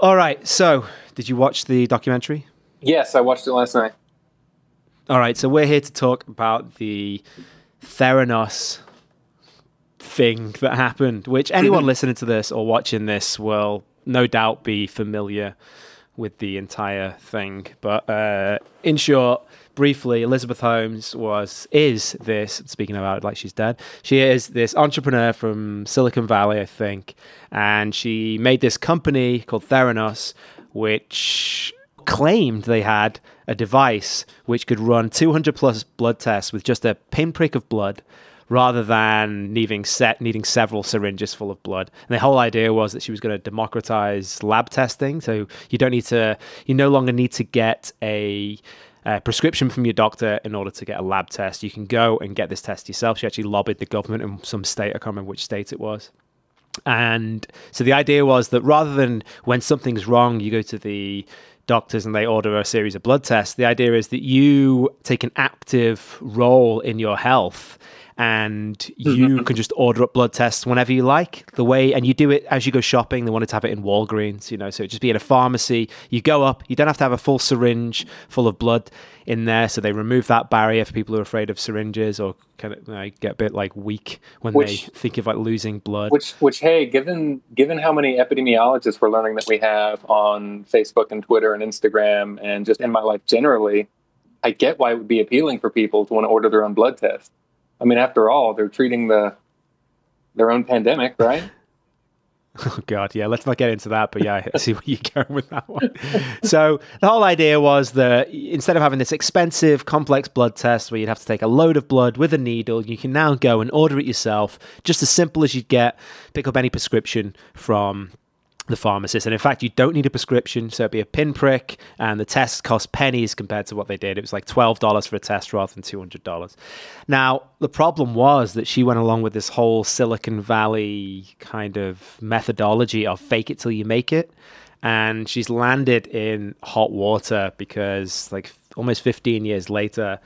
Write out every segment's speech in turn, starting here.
All right. So, did you watch the documentary? Yes, I watched it last night. All right. So, we're here to talk about the Theranos thing that happened, which anyone listening to this or watching this will no doubt be familiar with the entire thing. But uh, in short, briefly, Elizabeth Holmes was is this speaking about it like she's dead. She is this entrepreneur from Silicon Valley, I think, and she made this company called Theranos, which claimed they had a device which could run 200 plus blood tests with just a pinprick of blood rather than needing set needing several syringes full of blood. And the whole idea was that she was going to democratize lab testing, so you don't need to you no longer need to get a uh, prescription from your doctor in order to get a lab test. You can go and get this test yourself. She actually lobbied the government in some state, I can't remember which state it was. And so the idea was that rather than when something's wrong, you go to the doctors and they order a series of blood tests, the idea is that you take an active role in your health and you mm-hmm. can just order up blood tests whenever you like. The way and you do it as you go shopping. They wanted to have it in Walgreens, you know, so it just be in a pharmacy. You go up, you don't have to have a full syringe full of blood in there. So they remove that barrier for people who are afraid of syringes or kind of know, get a bit like weak when which, they think of like losing blood. Which, which, hey, given given how many epidemiologists we're learning that we have on Facebook and Twitter and Instagram and just in my life generally, I get why it would be appealing for people to want to order their own blood test. I mean, after all, they're treating the their own pandemic, right? Oh God, yeah. Let's not get into that, but yeah, I see where you're going with that one. so the whole idea was that instead of having this expensive, complex blood test where you'd have to take a load of blood with a needle, you can now go and order it yourself, just as simple as you'd get pick up any prescription from the pharmacist. And in fact, you don't need a prescription. So it'd be a pinprick, and the test cost pennies compared to what they did. It was like $12 for a test rather than $200. Now, the problem was that she went along with this whole Silicon Valley kind of methodology of fake it till you make it. And she's landed in hot water because, like, almost 15 years later,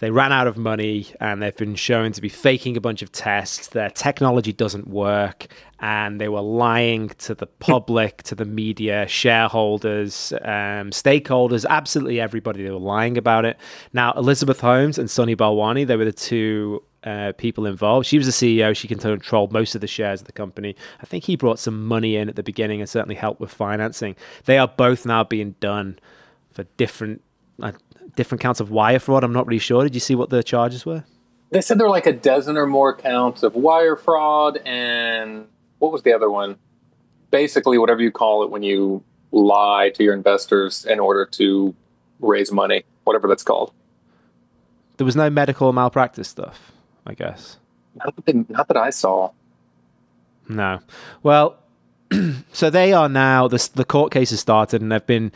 they ran out of money and they've been shown to be faking a bunch of tests. Their technology doesn't work and they were lying to the public, to the media, shareholders, um, stakeholders, absolutely everybody. They were lying about it. Now, Elizabeth Holmes and Sunny Balwani, they were the two uh, people involved. She was the CEO. She controlled most of the shares of the company. I think he brought some money in at the beginning and certainly helped with financing. They are both now being done for different uh, different counts of wire fraud. I'm not really sure. Did you see what the charges were? They said there were like a dozen or more counts of wire fraud, and what was the other one? Basically, whatever you call it when you lie to your investors in order to raise money, whatever that's called. There was no medical malpractice stuff, I guess. Not that, not that I saw. No. Well, so they are now the the court case has started, and they've been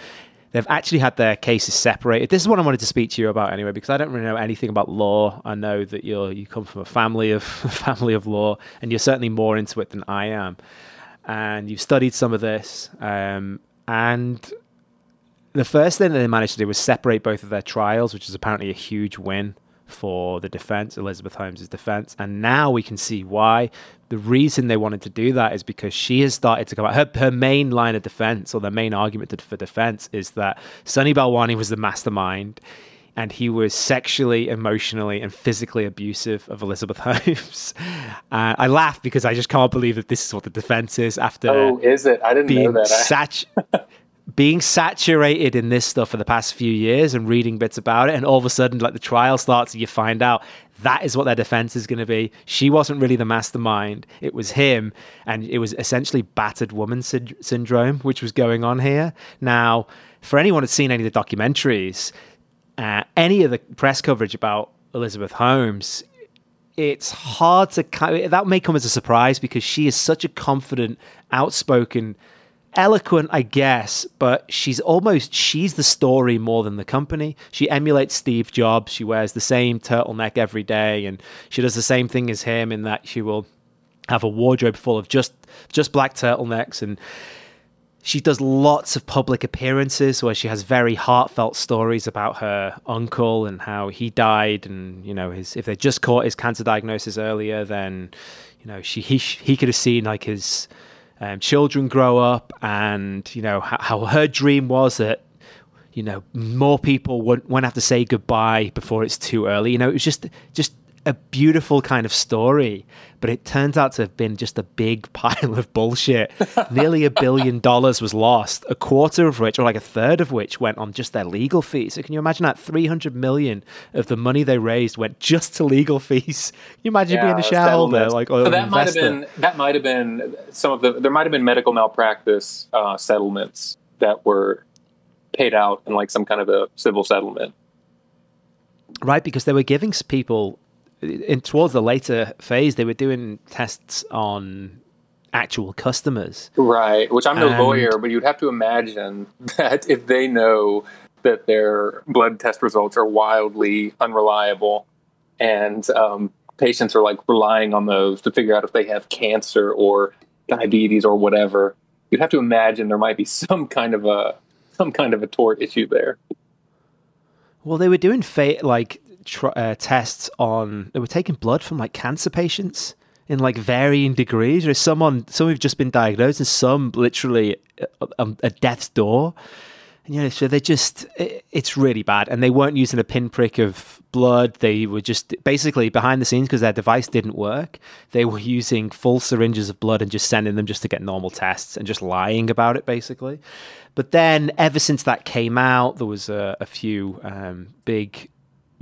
they've actually had their cases separated. This is what I wanted to speak to you about anyway, because I don't really know anything about law. I know that you're you come from a family of family of law, and you're certainly more into it than I am. And you've studied some of this, um, and the first thing that they managed to do was separate both of their trials, which is apparently a huge win for the defense, Elizabeth Holmes' defense. And now we can see why. The reason they wanted to do that is because she has started to come out. Her, her main line of defense, or the main argument to, for defense, is that Sunny Balwani was the mastermind and he was sexually, emotionally, and physically abusive of Elizabeth Holmes. Uh, I laugh because I just can't believe that this is what the defense is after. Oh, is it? I didn't know that. Sat- being saturated in this stuff for the past few years and reading bits about it, and all of a sudden, like the trial starts, and you find out that is what their defense is going to be. She wasn't really the mastermind; it was him, and it was essentially battered woman sy- syndrome, which was going on here. Now, for anyone who's seen any of the documentaries, uh, any of the press coverage about Elizabeth Holmes, it's hard to that may come as a surprise because she is such a confident, outspoken eloquent, I guess, but she's almost she's the story more than the company. She emulates Steve Jobs. She wears the same turtleneck every day, and she does the same thing as him in that she will have a wardrobe full of just just black turtlenecks and she does lots of public appearances where she has very heartfelt stories about her uncle and how he died and you know his if they just caught his cancer diagnosis earlier then you know she he he could have seen like his um, children grow up, and you know how, how her dream was that you know more people won't, won't have to say goodbye before it's too early. You know, it was just just a beautiful kind of story, but it turns out to have been just a big pile of bullshit. Nearly a billion dollars was lost, a quarter of which, or like a third of which, went on just their legal fees. So can you imagine that? 300 million of the money they raised went just to legal fees. Can you imagine yeah, being a shareholder? Like, or so that might have been, that might have been some of the, there might have been medical malpractice uh, settlements that were paid out in like some kind of a civil settlement. Right, because they were giving people in towards the later phase, they were doing tests on actual customers. Right, which I'm no and, lawyer, but you'd have to imagine that if they know that their blood test results are wildly unreliable and um, patients are like relying on those to figure out if they have cancer or diabetes or whatever, you'd have to imagine there might be some kind of a some kind of a tort issue there. Well, they were doing fa- like tr- uh, tests on they were taking blood from like cancer patients in like varying degrees. Or some on some have just been diagnosed, and some literally a, a death's door. And, you know, so they just it, it's really bad, and they weren't using a pinprick of blood. They were just basically behind the scenes because their device didn't work. They were using full syringes of blood and just sending them just to get normal tests and just lying about it, basically. But then, ever since that came out, there was a, a few um, big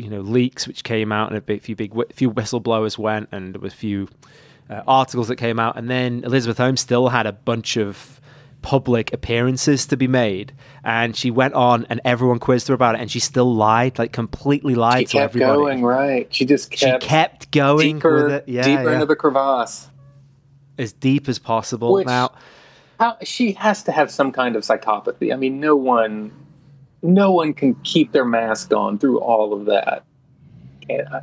you know leaks which came out and a big, few big few whistleblowers went and there was a few uh, articles that came out. And then Elizabeth Holmes still had a bunch of public appearances to be made. And she went on and everyone quizzed her about it and she still lied like completely lied she to kept everybody. going right. She just kept she kept going deeper, yeah, deeper yeah. into the crevasse. As deep as possible. Which, now how, she has to have some kind of psychopathy. I mean no one no one can keep their mask on through all of that. And I,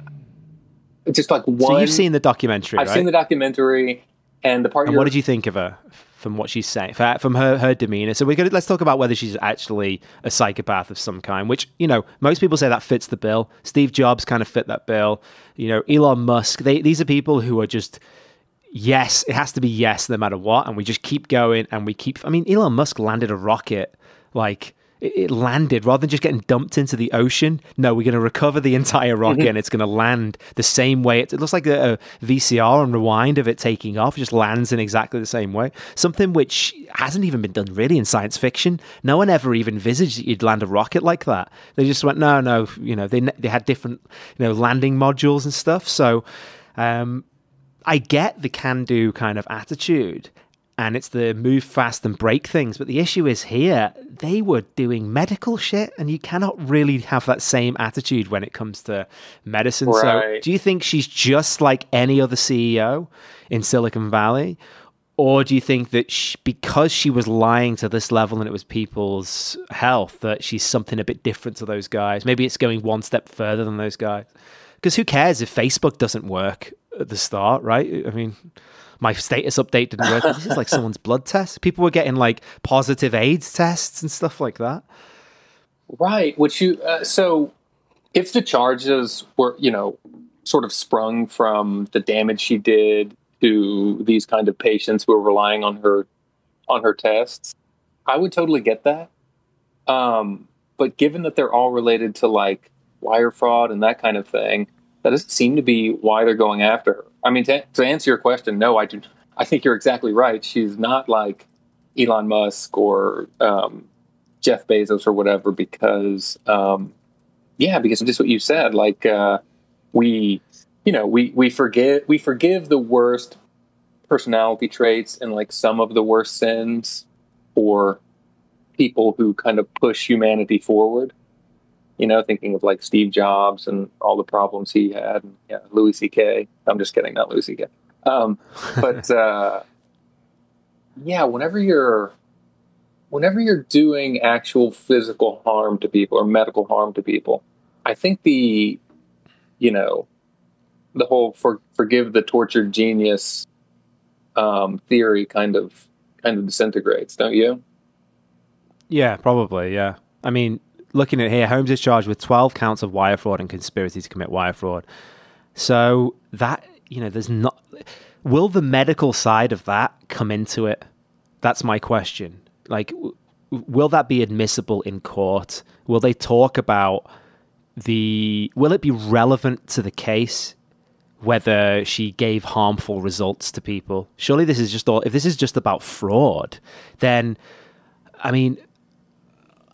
just like one. So you've seen the documentary. I've right? seen the documentary, and the part. And what did you think of her? From what she's saying, from her her demeanor. So we're gonna let's talk about whether she's actually a psychopath of some kind. Which you know, most people say that fits the bill. Steve Jobs kind of fit that bill. You know, Elon Musk. They these are people who are just yes, it has to be yes no matter what, and we just keep going and we keep. I mean, Elon Musk landed a rocket like it landed rather than just getting dumped into the ocean. No, we're going to recover the entire rocket mm-hmm. and it's going to land the same way. It, looks like a, a, VCR and rewind of it taking off. It just lands in exactly the same way. Something which hasn't even been done really in science fiction. No one ever even envisaged that you'd land a rocket like that. They just went, no, no. You know, they they had different you know landing modules and stuff. So. Um, I get the can do kind of attitude and it's the move fast and break things. But the issue is here, they were doing medical shit, and you cannot really have that same attitude when it comes to medicine. Right. So, do you think she's just like any other CEO in Silicon Valley? Or do you think that she, because she was lying to this level and it was people's health, that she's something a bit different to those guys? Maybe it's going one step further than those guys. Because who cares if Facebook doesn't work at the start, right? I mean, my status update didn't work. this is like someone's blood test. People were getting like positive AIDS tests and stuff like that. Right. Which you uh, so if the charges were you know sort of sprung from the damage she did to these kind of patients who are relying on her on her tests, I would totally get that. Um, but given that they're all related to like wire fraud and that kind of thing, that doesn't seem to be why they're going after her. I mean, to, to answer your question, no, I do. I think you're exactly right. She's not like Elon Musk or um, Jeff Bezos or whatever, because um, yeah, because just what you said. Like uh, we, you know, we we forgive we forgive the worst personality traits and like some of the worst sins for people who kind of push humanity forward you know, thinking of like Steve Jobs and all the problems he had. And, yeah, Louis C.K. I'm just kidding, not Louis C.K. Um, but uh, yeah, whenever you're whenever you're doing actual physical harm to people or medical harm to people, I think the you know the whole for, forgive the tortured genius um, theory kind of kind of disintegrates, don't you? Yeah, probably. Yeah, I mean, looking at here, Holmes is charged with 12 counts of wire fraud and conspiracy to commit wire fraud. So that, you know, there's not. Will the medical side of that come into it? That's my question. Like, w- will that be admissible in court? Will they talk about the? Will it be relevant to the case? Whether she gave harmful results to people. Surely this is just all. If this is just about fraud, then, I mean,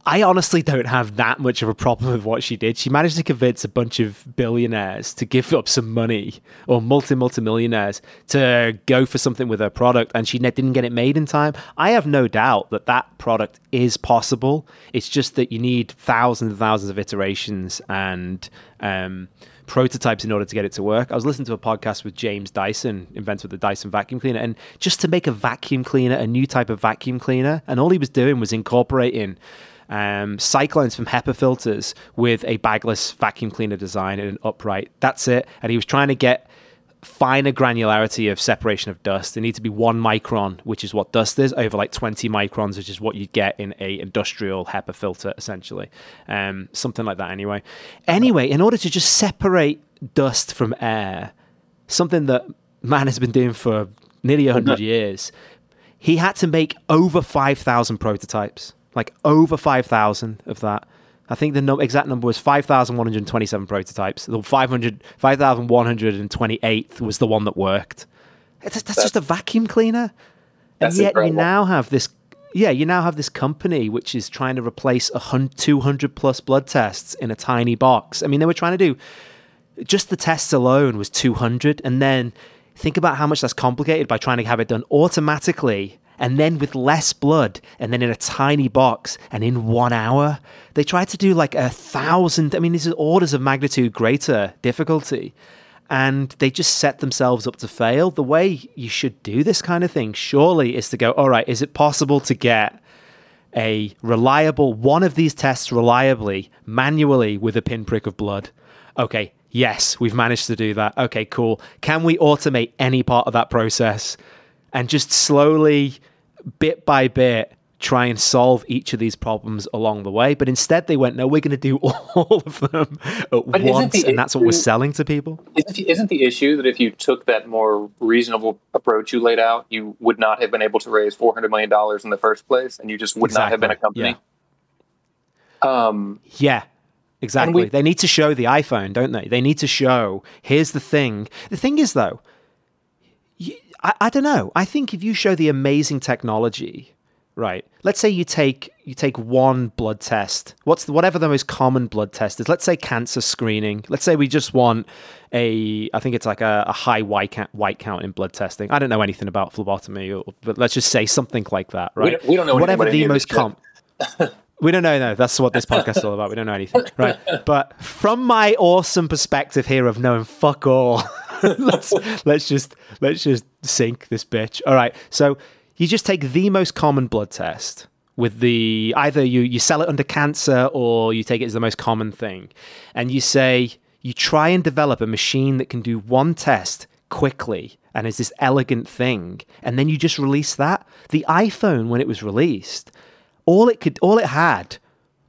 I honestly don't have that much of a problem with what she did. She managed to convince a bunch of billionaires to give up some money or multi multi millionaires to go for something with her product, and she didn't get it made in time. I have no doubt that that product is possible. It's just that you need thousands and thousands of iterations and um, prototypes in order to get it to work. I was listening to a podcast with James Dyson, inventor of the Dyson vacuum cleaner, and just to make a vacuum cleaner, a new type of vacuum cleaner, and all he was doing was incorporating um, cyclones from HEPA filters with a bagless vacuum cleaner design and an upright. That's it. And he was trying to get finer granularity of separation of dust. It needs to be one micron, which is what dust is, over like 20 microns, which is what you get in a industrial HEPA filter, essentially. Um, something like that anyway. Anyway, in order to just separate dust from air, something that man has been doing for nearly 100 years, he had to make over 5,000 prototypes like over 5,000 of that. I think the no- exact number was 5,127 prototypes. The 500, 5,128th was the one that worked. That's, that's, just a vacuum cleaner. And yet incredible. you now have this, yeah, you now have this company which is trying to replace a 200 plus blood tests in a tiny box. I mean, they were trying to do, just the tests alone was 200. And then think about how much that's complicated by trying to have it done automatically and then with less blood, and then in a tiny box, and in one hour. They tried to do like a thousand, I mean, these are orders of magnitude greater difficulty. And they just set themselves up to fail. The way you should do this kind of thing, surely, is to go, all right, is it possible to get a reliable one of these tests reliably, manually with a pinprick of blood? Okay, yes, we've managed to do that. Okay, cool. Can we automate any part of that process? and just slowly, bit by bit, try and solve each of these problems along the way. But instead, they went, no, we're going to do all of them at but once, the and that's what we're selling to people. Isn't the, issue that if you took that more reasonable approach you laid out, you would not have been able to raise four hundred million dollars in the first place, and you just would exactly. not have been a company? Yeah. Um, yeah. Exactly. We, they need to show the iPhone, don't they? They need to show. Here's the thing. The thing is, though, I, I don't know. I think if you show the amazing technology, right? Let's say you take you take one blood test. What's the, whatever the most common blood test is? Let's say cancer screening. Let's say we just want a I think it's like a, a high white count, white count in blood testing. I don't know anything about phlebotomy, or, but let's just say something like that, right? We don't, we don't know whatever the most common. We don't know, no. That's what this podcast is all about. We don't know anything, right? But from my awesome perspective here of knowing fuck all, let's let's just let's just sink this bitch. All right. So you just take the most common blood test with the either you you sell it under cancer or you take it as the most common thing, and you say you try and develop a machine that can do one test quickly and is this elegant thing, and then you just release that. The iPhone when it was released, all it could all it had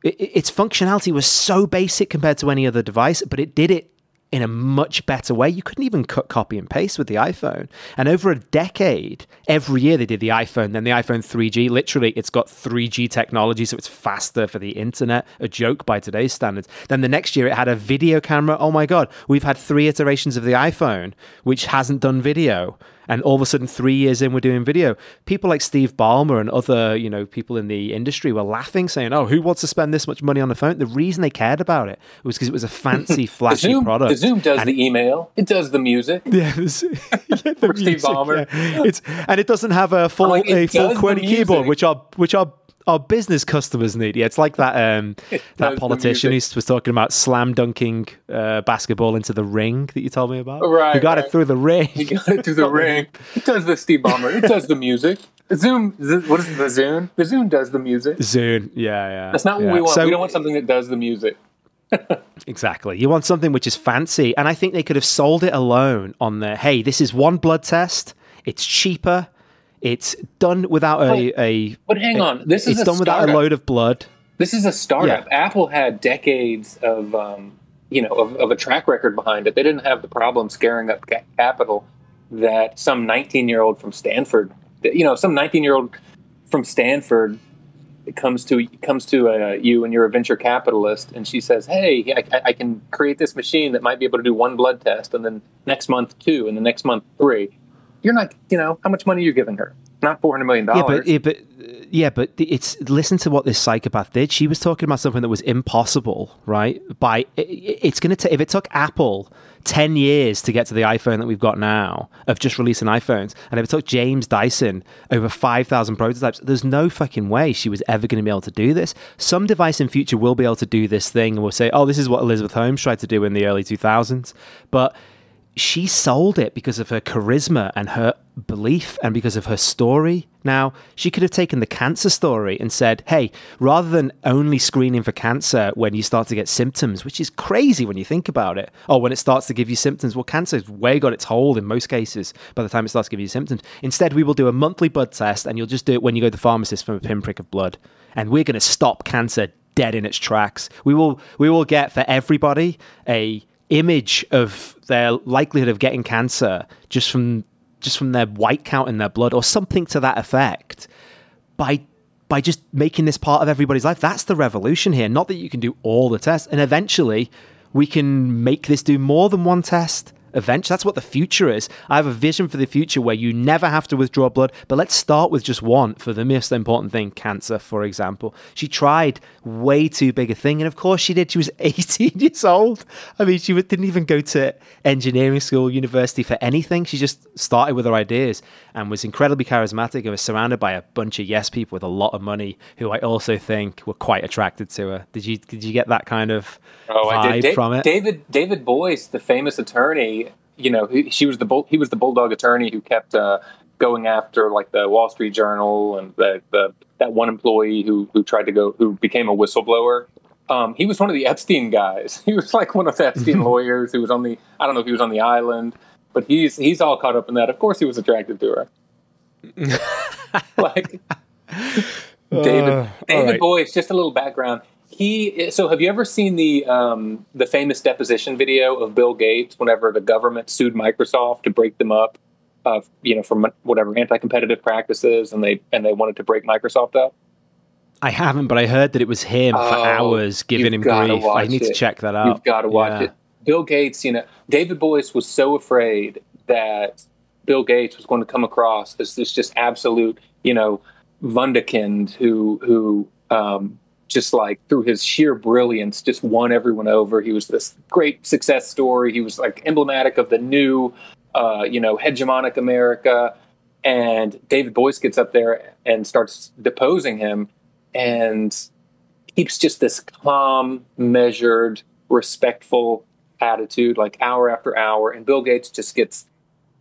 its functionality was so basic compared to any other device, but it did it in a much better way. You couldn't even cut copy and paste with the iPhone. And over a decade, every year they did the iPhone, then the iPhone 3G. Literally, it's got 3G technology, so it's faster for the internet. A joke by today's standards. Then the next year, it had a video camera. Oh my God, we've had three iterations of the iPhone, which hasn't done video and all of a sudden three years in we're doing video. People like steve ballmer and other you know people in the industry were laughing saying oh who wants to spend this much money on a phone? The reason they cared about it was because it was a fancy flashy the zoom, product. The zoom does and the email. It does the music. Yeah, yeah the music, steve ballmer. yeah. it's and it doesn't have a full like, a full QWERTY keyboard which are which are our business customers need. Yeah, it's like that um, that politician who was talking about slam dunking uh, basketball into the ring that you told me about. Right, who got right. it through the ring. He got it through the ring. It does the Steve Ballmer. It does the music. Zoom. What is it, the Zune? The Zune does the music. Zune. Yeah, yeah. That's not what yeah. we want. So, we don't want something that does the music. exactly. You want something which is fancy, and I think they could have sold it alone on the hey, this is one blood test. It's cheaper it's done without a. a but hang on, this is it's done startup. without a load of blood. This is a startup. Yeah. Apple had decades of um, you know of, of, a track record behind it. They didn't have the problem scaring up capital that some 19 year old from Stanford, you know, some 19 year old from Stanford comes to comes to uh, you and you're a venture capitalist and she says hey I, I, can create this machine that might be able to do one blood test and then next month two and the next month three you're not you know how much money you're giving her not 400 million dollars yeah, but, yeah, but yeah but it's listen to what this psychopath did she was talking about something that was impossible right by it, it's going to take if it took apple 10 years to get to the iPhone that we've got now of just releasing iPhones. And if it took James Dyson over 5,000 prototypes, there's no fucking way she was ever going to be able to do this. Some device in future will be able to do this thing and we'll say, oh, this is what Elizabeth Holmes tried to do in the early 2000s. But she sold it because of her charisma and her belief and because of her story. Now, she could have taken the cancer story and said, hey, rather than only screening for cancer when you start to get symptoms, which is crazy when you think about it, or when it starts to give you symptoms, well, cancer's way got its hold in most cases by the time it starts to give you symptoms. Instead, we will do a monthly blood test and you'll just do it when you go to the pharmacist from a pinprick of blood. And we're going to stop cancer dead in its tracks. We will we will get for everybody a image of their likelihood of getting cancer just from just from their white count in their blood or something to that effect by by just making this part of everybody's life. That's the revolution here. Not that you can do all the tests. And eventually we can make this do more than one test eventually. That's what the future is. I have a vision for the future where you never have to withdraw blood, but let's start with just one for the most important thing cancer, for example. She tried way too big a thing, and of course she did. She was 18 years old. I mean, she didn't even go to engineering school, university for anything. She just started with her ideas and was incredibly charismatic and was surrounded by a bunch of yes people with a lot of money who I also think were quite attracted to her. Did you did you get that kind of oh, vibe da- from it? David David Boies, the famous attorney, you know, he, she was the bull, he was the bulldog attorney who kept uh, going after like the Wall Street Journal and the, the that one employee who who tried to go who became a whistleblower. Um, he was one of the Epstein guys. He was like one of the Epstein lawyers who was on the I don't know if he was on the island, but he's he's all caught up in that. Of course, he was attracted to her. like David uh, David right. Boies. Just a little background he so have you ever seen the um, the famous deposition video of Bill Gates whenever the government sued Microsoft to break them up, uh, you know, from whatever anti-competitive practices, and they and they wanted to break Microsoft up. I haven't, but I heard that it was him oh, for hours giving him grief. I need it. to check that out. You've got to watch yeah. it. Bill Gates, you know, David Boies was so afraid that Bill Gates was going to come across as this just absolute, you know, wunderkind who who um, just like through his sheer brilliance, just won everyone over. He was this great success story. He was like emblematic of the new, uh, you know, hegemonic America. And David Boies gets up there and starts deposing him and keeps just this calm, measured, respectful attitude, like hour after hour. And Bill Gates just gets,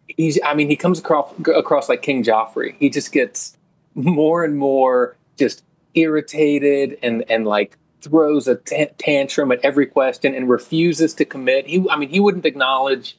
he's, I mean, he comes across, across like King Joffrey. He just gets more and more just irritated and and like throws a t- tantrum at every question and refuses to commit. He, I mean, he wouldn't acknowledge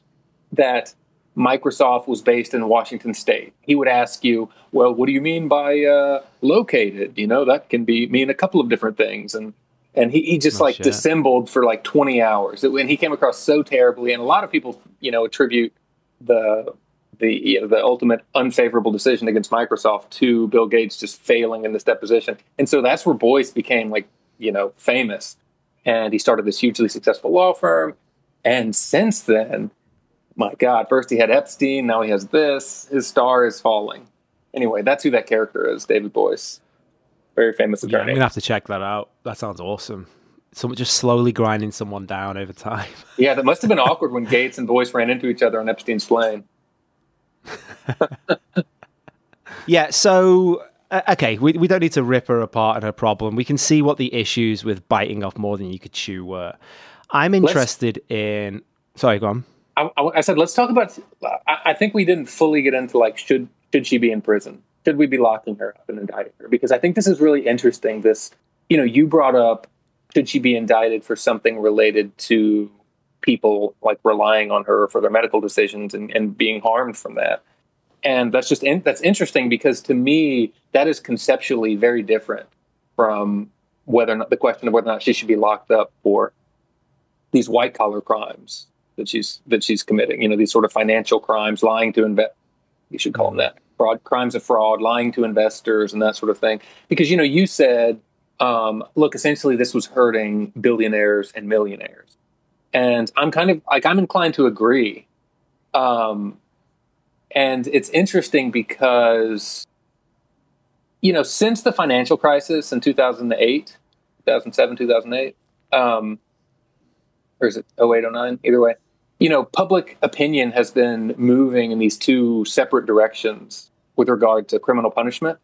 that Microsoft was based in Washington State. He would ask you, "Well, what do you mean by uh, located?" You know, that can be mean a couple of different things, and and he, he just oh, like shit. dissembled for like twenty hours, and he came across so terribly. And a lot of people, you know, attribute the the you know, the ultimate unfavorable decision against Microsoft to Bill Gates just failing in this deposition. And so that's where Boies became like, you know, famous. And he started this hugely successful law firm. And since then, my God, first he had Epstein, now he has this. His star is falling. Anyway, that's who that character is, David Boies. Very famous attorney. Yeah, I'm gonna have to check that out. That sounds awesome. Someone just slowly grinding someone down over time. yeah, that must have been awkward when Gates and Boies ran into each other on Epstein's plane. yeah, so uh, okay, we, we don't need to rip her apart and her problem. We can see what the issues with biting off more than you could chew were. I'm interested let's, in. Sorry, go on. I, I, said let's talk about. I, I, think we didn't fully get into like should should she be in prison? Should we be locking her up and indicting her? Because I think this is really interesting. This, you know, you brought up should she be indicted for something related to people like relying on her for their medical decisions and, and being harmed from that. And that's just in, that's interesting because to me that is conceptually very different from whether or not the question of whether or not she should be locked up for these white collar crimes that she's that she's committing. You know, these sort of financial crimes, lying to invest. You should call them that. fraud, crimes of fraud, lying to investors, and that sort of thing. Because you know, you said, um, look, essentially, this was hurting billionaires and millionaires, and I'm kind of like I'm inclined to agree. Um, and it's interesting because you know, since the financial crisis in 2008, 2007, 2008, um, or is it 08, 09? Either way, you know, public opinion has been moving in these two separate directions with regard to criminal punishment.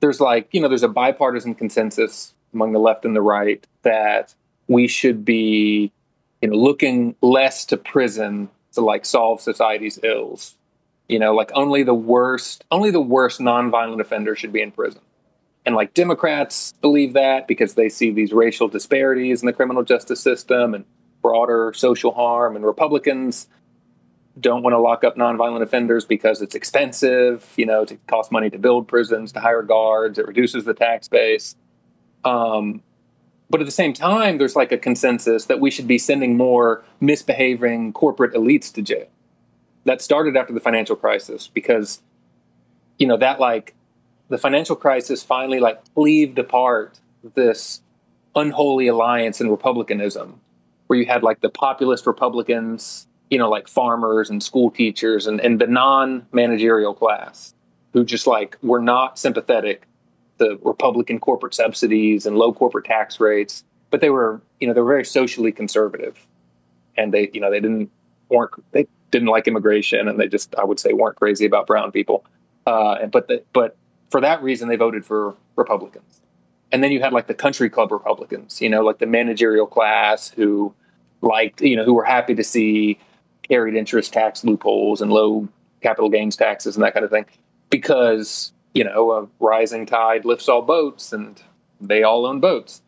There's like, you know, there's a bipartisan consensus among the left and the right that we should be, you know, looking less to prison to like solve society's ills. You know, like only the worst, only the worst nonviolent offender should be in prison. And like Democrats believe that because they see these racial disparities in the criminal justice system and broader social harm, and Republicans don't want to lock up nonviolent offenders because it's expensive, you know, to cost money to build prisons, to hire guards, it reduces the tax base. Um, but at the same time, there's like a consensus that we should be sending more misbehaving corporate elites to jail. That started after the financial crisis because, you know, that like the financial crisis finally like cleaved apart this unholy alliance in republicanism where you had like the populist Republicans, you know, like farmers and school teachers and, and the non managerial class who just like were not sympathetic to Republican corporate subsidies and low corporate tax rates, but they were, you know, they were very socially conservative. And they, you know, they didn't weren't they didn't like immigration and they just I would say weren't crazy about brown people. Uh, and but the, but for that reason they voted for Republicans. And then you had like the country club Republicans, you know, like the managerial class who liked, you know, who were happy to see carried interest tax loopholes and low capital gains taxes and that kind of thing, because you know a rising tide lifts all boats, and they all own boats.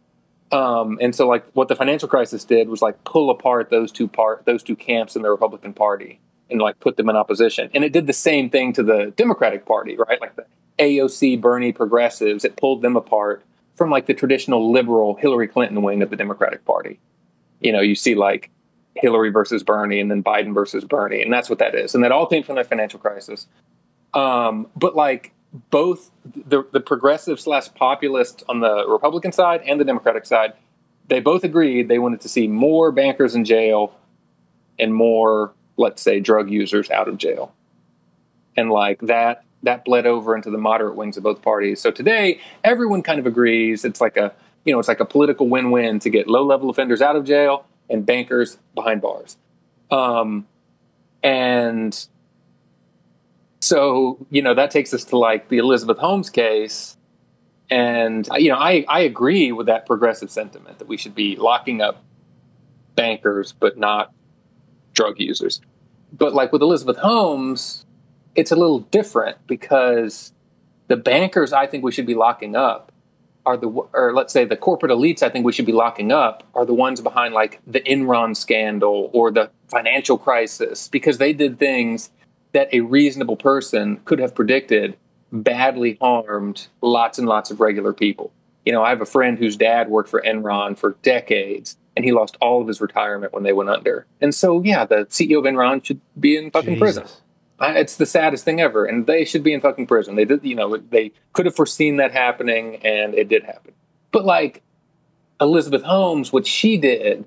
Um, and so, like, what the financial crisis did was like pull apart those two part those two camps in the Republican Party and like put them in opposition. And it did the same thing to the Democratic Party, right? Like the AOC, Bernie progressives, it pulled them apart from like the traditional liberal Hillary Clinton wing of the Democratic Party you know, you see like Hillary versus Bernie and then Biden versus Bernie, and that's what that is. And that all came from the financial crisis. Um, but like both the, the progressive slash populist on the Republican side and the Democratic side, they both agreed they wanted to see more bankers in jail and more, let's say, drug users out of jail. And like that that bled over into the moderate wings of both parties. So today everyone kind of agrees it's like a you know, it's like a political win-win to get low-level offenders out of jail and bankers behind bars. Um, and so, you know, that takes us to like the Elizabeth Holmes case. And, uh, you know, I, I agree with that progressive sentiment that we should be locking up bankers, but not drug users. But like with Elizabeth Holmes, it's a little different because the bankers I think we should be locking up are the or let's say the corporate elites I think we should be locking up are the ones behind like the Enron scandal or the financial crisis because they did things that a reasonable person could have predicted badly harmed lots and lots of regular people. You know, I have a friend whose dad worked for Enron for decades and he lost all of his retirement when they went under. And so yeah, the CEO of Enron should be in fucking Jesus. prison it's the saddest thing ever, and they should be in fucking prison. They did, you know, they could have foreseen that happening, and it did happen. But like Elizabeth Holmes, what she did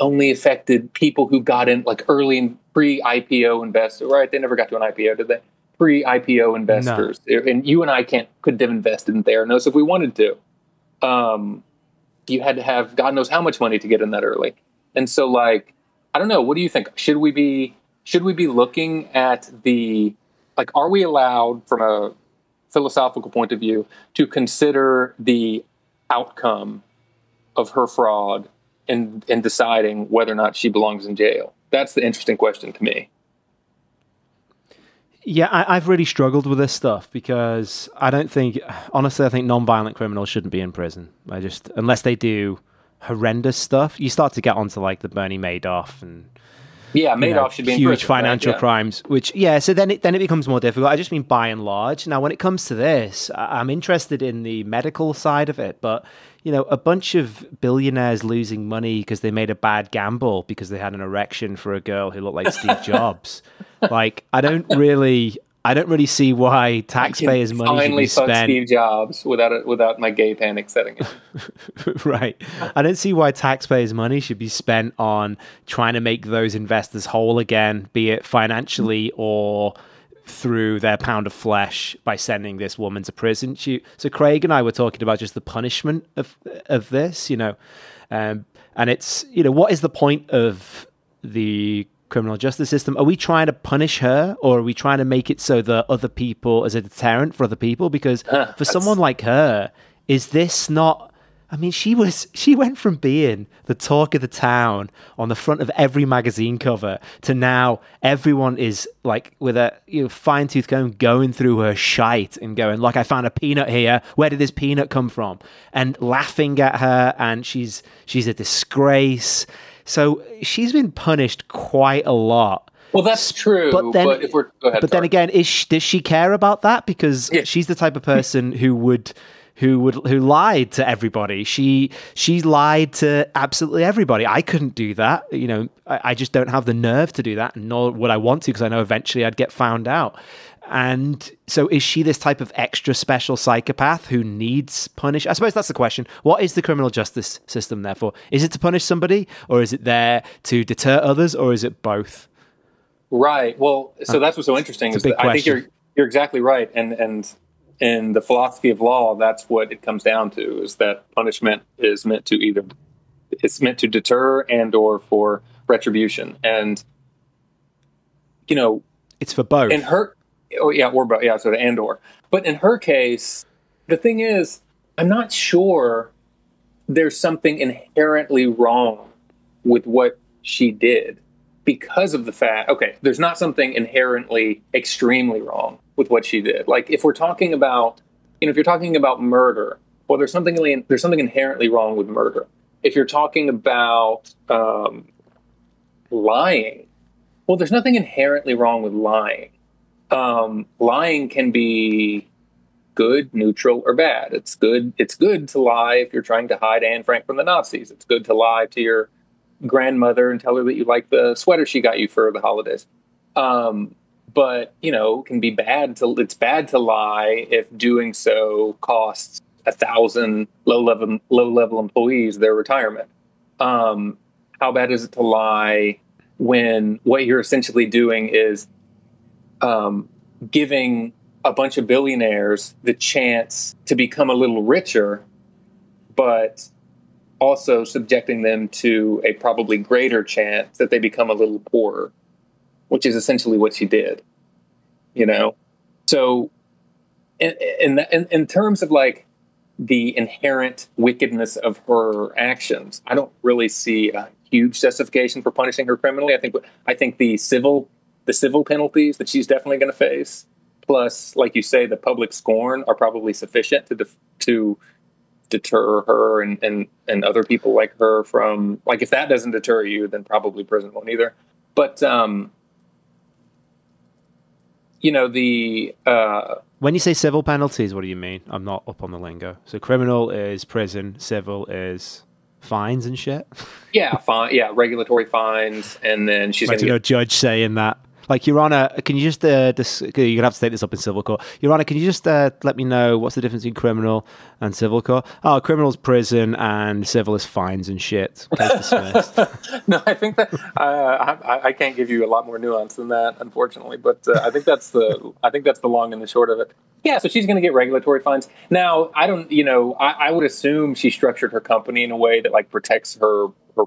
only affected people who got in like early pre-IPO investors. Right? They never got to an IPO, did they? Pre-IPO investors, no. and you and I can't could have invested in Theranos if we wanted to. Um, you had to have God knows how much money to get in that early, and so like I don't know. What do you think? Should we be should we be looking at the like are we allowed from a philosophical point of view to consider the outcome of her fraud in in deciding whether or not she belongs in jail that's the interesting question to me yeah, I, have really struggled with this stuff because I don't think, honestly, I think non-violent criminals shouldn't be in prison. I just, unless they do horrendous stuff, you start to get onto like the Bernie Madoff and yeah, Madoff you know, should be huge prison, financial right? yeah. crimes. Which yeah, so then it then it becomes more difficult. I just mean by and large. Now, when it comes to this, I'm interested in the medical side of it, but you know, a bunch of billionaires losing money because they made a bad gamble because they had an erection for a girl who looked like Steve Jobs. like, I don't really I don't really see why taxpayers' money should be spent. Steve Jobs without it, without my gay panic setting in. right. I don't see why taxpayers' money should be spent on trying to make those investors whole again, be it financially or through their pound of flesh by sending this woman to prison. She, so Craig and I were talking about just the punishment of of this, you know, um, and it's you know what is the point of the criminal justice system? Are we trying to punish her, or are we trying to make it so that other people as a deterrent for other people? Because for someone like her, is this not? I mean, she was she went from being the talk of the town on the front of every magazine cover to now everyone is like with a you know, fine tooth comb going through her shite and going like, I found a peanut here. Where did this peanut come from? And laughing at her, and she's she's a disgrace. So she's been punished quite a lot. Well, that's true. But then, but if we're, go ahead, but then again, is she, does she care about that? Because Yeah. she's the type of person who would who would who lied to everybody. She she lied to absolutely everybody. I couldn't do that. You know, I, I just don't have the nerve to do that, nor would I want to because I know eventually I'd get found out. And so, is she this type of extra special psychopath who needs punish? I suppose that's the question. What is the criminal justice system there for? Is it to punish somebody, or is it there to deter others, or is it both? Right. Well, so uh, that's what's so interesting is that I think you're you're exactly right, and and in the philosophy of law, that's what it comes down to: is that punishment is meant to either it's meant to deter and or for retribution, and you know, It's for both. in her, oh yeah, or but yeah, so the and or, but in her case, the thing is, I'm not sure there's something inherently wrong with what she did because of the fact okay there's not something inherently extremely wrong with what she did like if we're talking about you know if you're talking about murder well there's something there's something inherently wrong with murder if you're talking about um, lying well there's nothing inherently wrong with lying um, lying can be good, neutral, or bad. It's good. It's good to lie if you're trying to hide Anne Frank from the Nazis. It's good to lie to your grandmother and tell her that you like the sweater she got you for the holidays. Um, but you know, it can be bad to. It's bad to lie if doing so costs a thousand low level low level employees their retirement. Um, how bad is it to lie when what you're essentially doing is um, giving a bunch of billionaires the chance to become a little richer, but also subjecting them to a probably greater chance that they become a little poorer, which is essentially what she did. You know, so in in, in, terms of like the inherent wickedness of her actions, I don't really see a huge justification for punishing her criminally. I think I think the civil the civil penalties that she's definitely going to face, plus, like you say, the public scorn are probably sufficient to def- to deter her and, and and other people like her from like if that doesn't deter you, then probably prison won't either. But um, you know the uh, When you say civil penalties, what do you mean? I'm not up on the lingo. So criminal is prison, civil is fines and shit. yeah fine yeah regulatory fines, and then she's Like going to to know judge saying that. Like Your Honor, can you just uh, dis- you're gonna have to take this up in civil court. Your Honor, can you just uh, let me know what's the difference between criminal and civil court? Oh, criminal's prison and civil is fines and shit. No, I think that uh, I, I can't give you a lot more nuance than that, unfortunately. But uh, I think that's the I think that's the long and the short of it. Yeah, so she's going to get regulatory fines. Now, I don't, you know, I, I would assume she structured her company in a way that like protects her her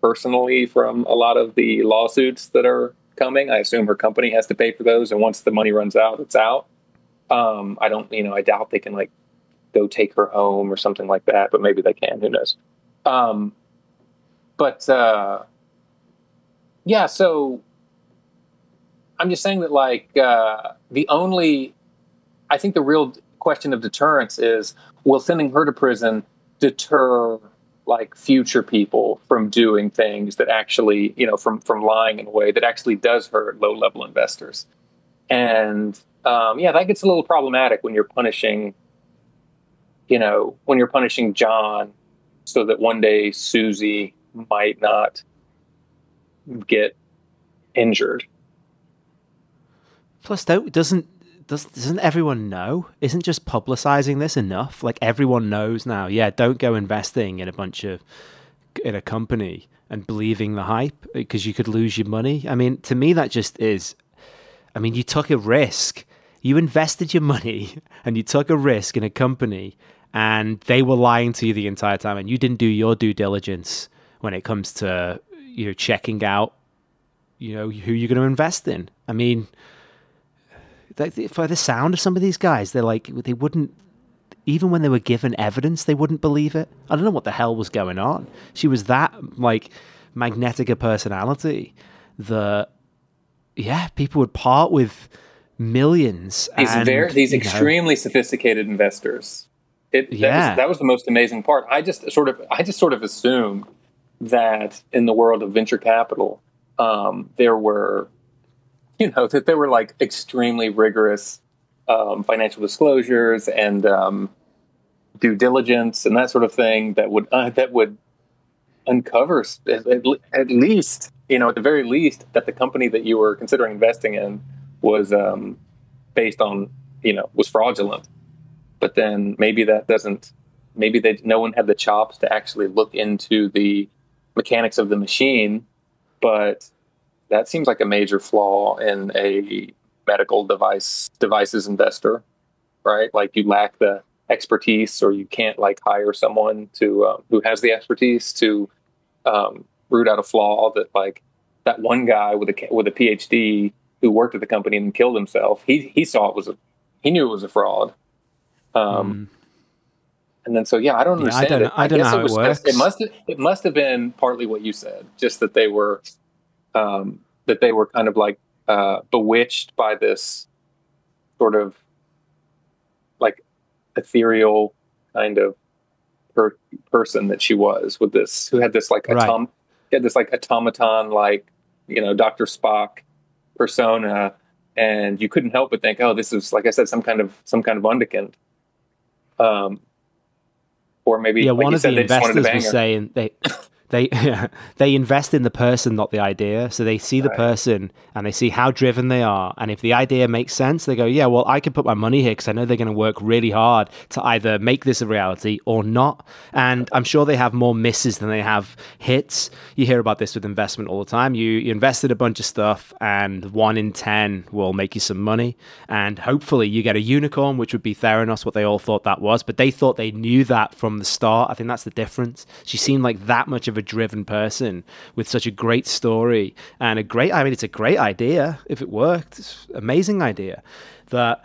personally from a lot of the lawsuits that are coming. I assume her company has to pay for those, and once the money runs out, it's out. Um, I don't, you know, I doubt they can like go take her home or something like that, but maybe they can. Who knows? Um, but uh, yeah, so I'm just saying that like uh, the only, I think the real question of deterrence is will sending her to prison deter like future people from doing things that actually you know from from lying in a way that actually does hurt low level investors. And um, yeah that gets a little problematic when you're punishing you know when you're punishing john so that one day susie might not get injured. Plus, don't, doesn't does, doesn't everyone know? Isn't just publicizing this enough? Like everyone knows now. Yeah, don't go investing in a bunch of in a company and believing the hype uh, because you could lose your money. I mean, to me, that just is. I mean, you took a risk. You invested your money and you took a risk in a company, and they were lying to you the entire time, and you didn't do your due diligence when it comes to you know checking out you know who you're going to invest in. I mean, for the sound of some of these guys, they're like they wouldn't even when they were given evidence, they wouldn't believe it. I don't know what the hell was going on. She was that like magnetic a personality that yeah, people would part with millions. These and, very, these extremely know, sophisticated investors. It, that yeah, was, that was the most amazing part. I just sort of I just sort of assumed that in the world of venture capital, um, there were, you know, that there were like extremely rigorous um, financial disclosures and um, due diligence and that sort of thing that would uh, that would uncover at, at, least, you know, at the very least, that the company that you were considering investing in was um, based on, you know, was fraudulent. But then maybe that doesn't. Maybe they no one had the chops to actually look into the mechanics of the machine, but that seems like a major flaw in a medical device devices investor, right? Like you lack the expertise, or you can't like hire someone to um, who has the expertise to um, root out a flaw that like that one guy with a with a PhD who worked at the company and killed himself. He he saw it was a he knew it was a fraud. Um, mm. And then so yeah, I don't yeah, understand I don't, it. I, I don't know how it, was, it works. It must have, it must have been partly what you said, just that they were um, that they were kind of like uh, bewitched by this sort of like ethereal kind of per- person that she was with this who had this like atom- right. had this like automaton like you know Dr. Spock persona and you couldn't help but think oh this is like I said some kind of some kind of undecant um or maybe yeah like one of said, the investors was saying they they they invest in the person, not the idea. So they see the person and they see how driven they are, and if the idea makes sense, they go, "Yeah, well, I can put my money here because I know they're going to work really hard to either make this a reality or not." And I'm sure they have more misses than they have hits. You hear about this with investment all the time. You, you invested a bunch of stuff, and one in ten will make you some money, and hopefully you get a unicorn, which would be Theranos, what they all thought that was. But they thought they knew that from the start. I think that's the difference. She seemed like that much of a driven person with such a great story and a great I mean it's a great idea if it worked. It's amazing idea that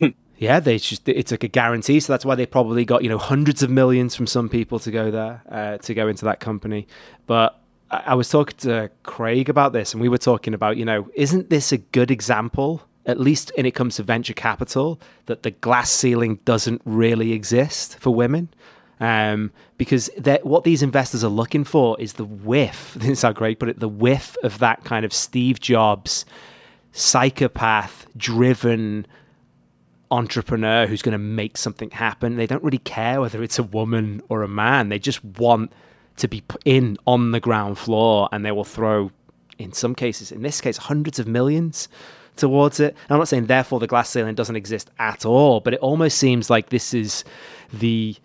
hmm. yeah, they just it's like a guarantee. So that's why they probably got you know hundreds of millions from some people to go there uh, to go into that company. But I, I was talking to Craig about this, and we were talking about you know isn't this a good example at least when it comes to venture capital, that the glass ceiling doesn't really exist for women um, because what these investors are looking for is the whiff. This is how Greg put it: the whiff of that kind of Steve Jobs, psychopath-driven entrepreneur who's going to make something happen. They don't really care whether it's a woman or a man. They just want to be in on the ground floor, and they will throw, in some cases, in this case, hundreds of millions towards it. I'm not saying therefore the glass ceiling doesn't exist at all, but it almost seems like this is the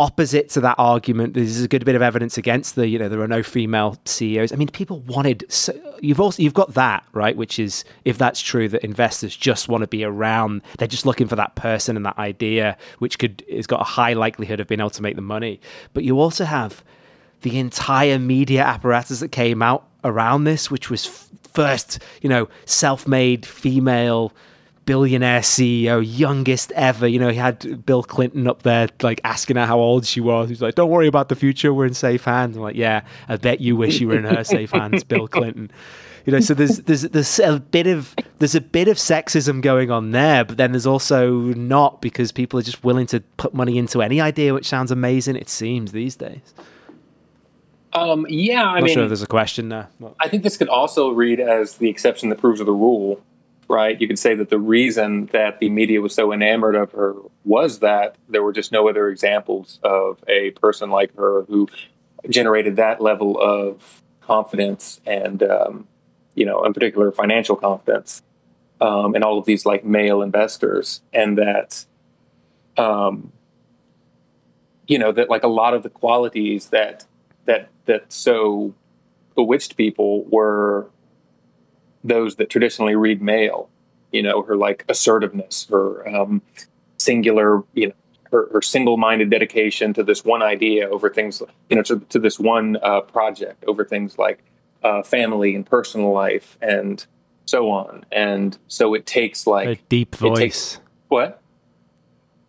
opposite to that argument. There's a good bit of evidence against the, you know, there are no female CEOs. I mean, people wanted. So, you've also you've got that right, which is if that's true, that investors just want to be around. They're just looking for that person and that idea, which could has got a high likelihood of being able to make the money. But you also have the entire media apparatus that came out around this, which was first, you know, self-made female billionaire CEO, youngest ever. You know, he had Bill Clinton up there, like asking her how old she was. He's like, "Don't worry about the future. We're in safe hands." I'm like, "Yeah, I bet you wish you were in her safe hands, Bill Clinton." You know, so there's there's there's a bit of there's a bit of sexism going on there, but then there's also not because people are just willing to put money into any idea which sounds amazing. It seems these days. Um, yeah, I am mean, sure there's a question there. I think this could also read as the exception that proves the rule right? You could say that the reason that the media was so enamored of her was that there were just no other examples of a person like her who generated that level of confidence and, um, you know, in particular, financial confidence. um, and all of these like male investors, and that, um, you know, that like a lot of the qualities that that that so bewitched people were those that traditionally read male. You know, her like assertiveness, her um, singular, you know, her, her, single-minded dedication to this one idea over things, you know, to, to this one uh, project over things like uh, family and personal life and so on. And so it takes like a deep voice. Takes, what?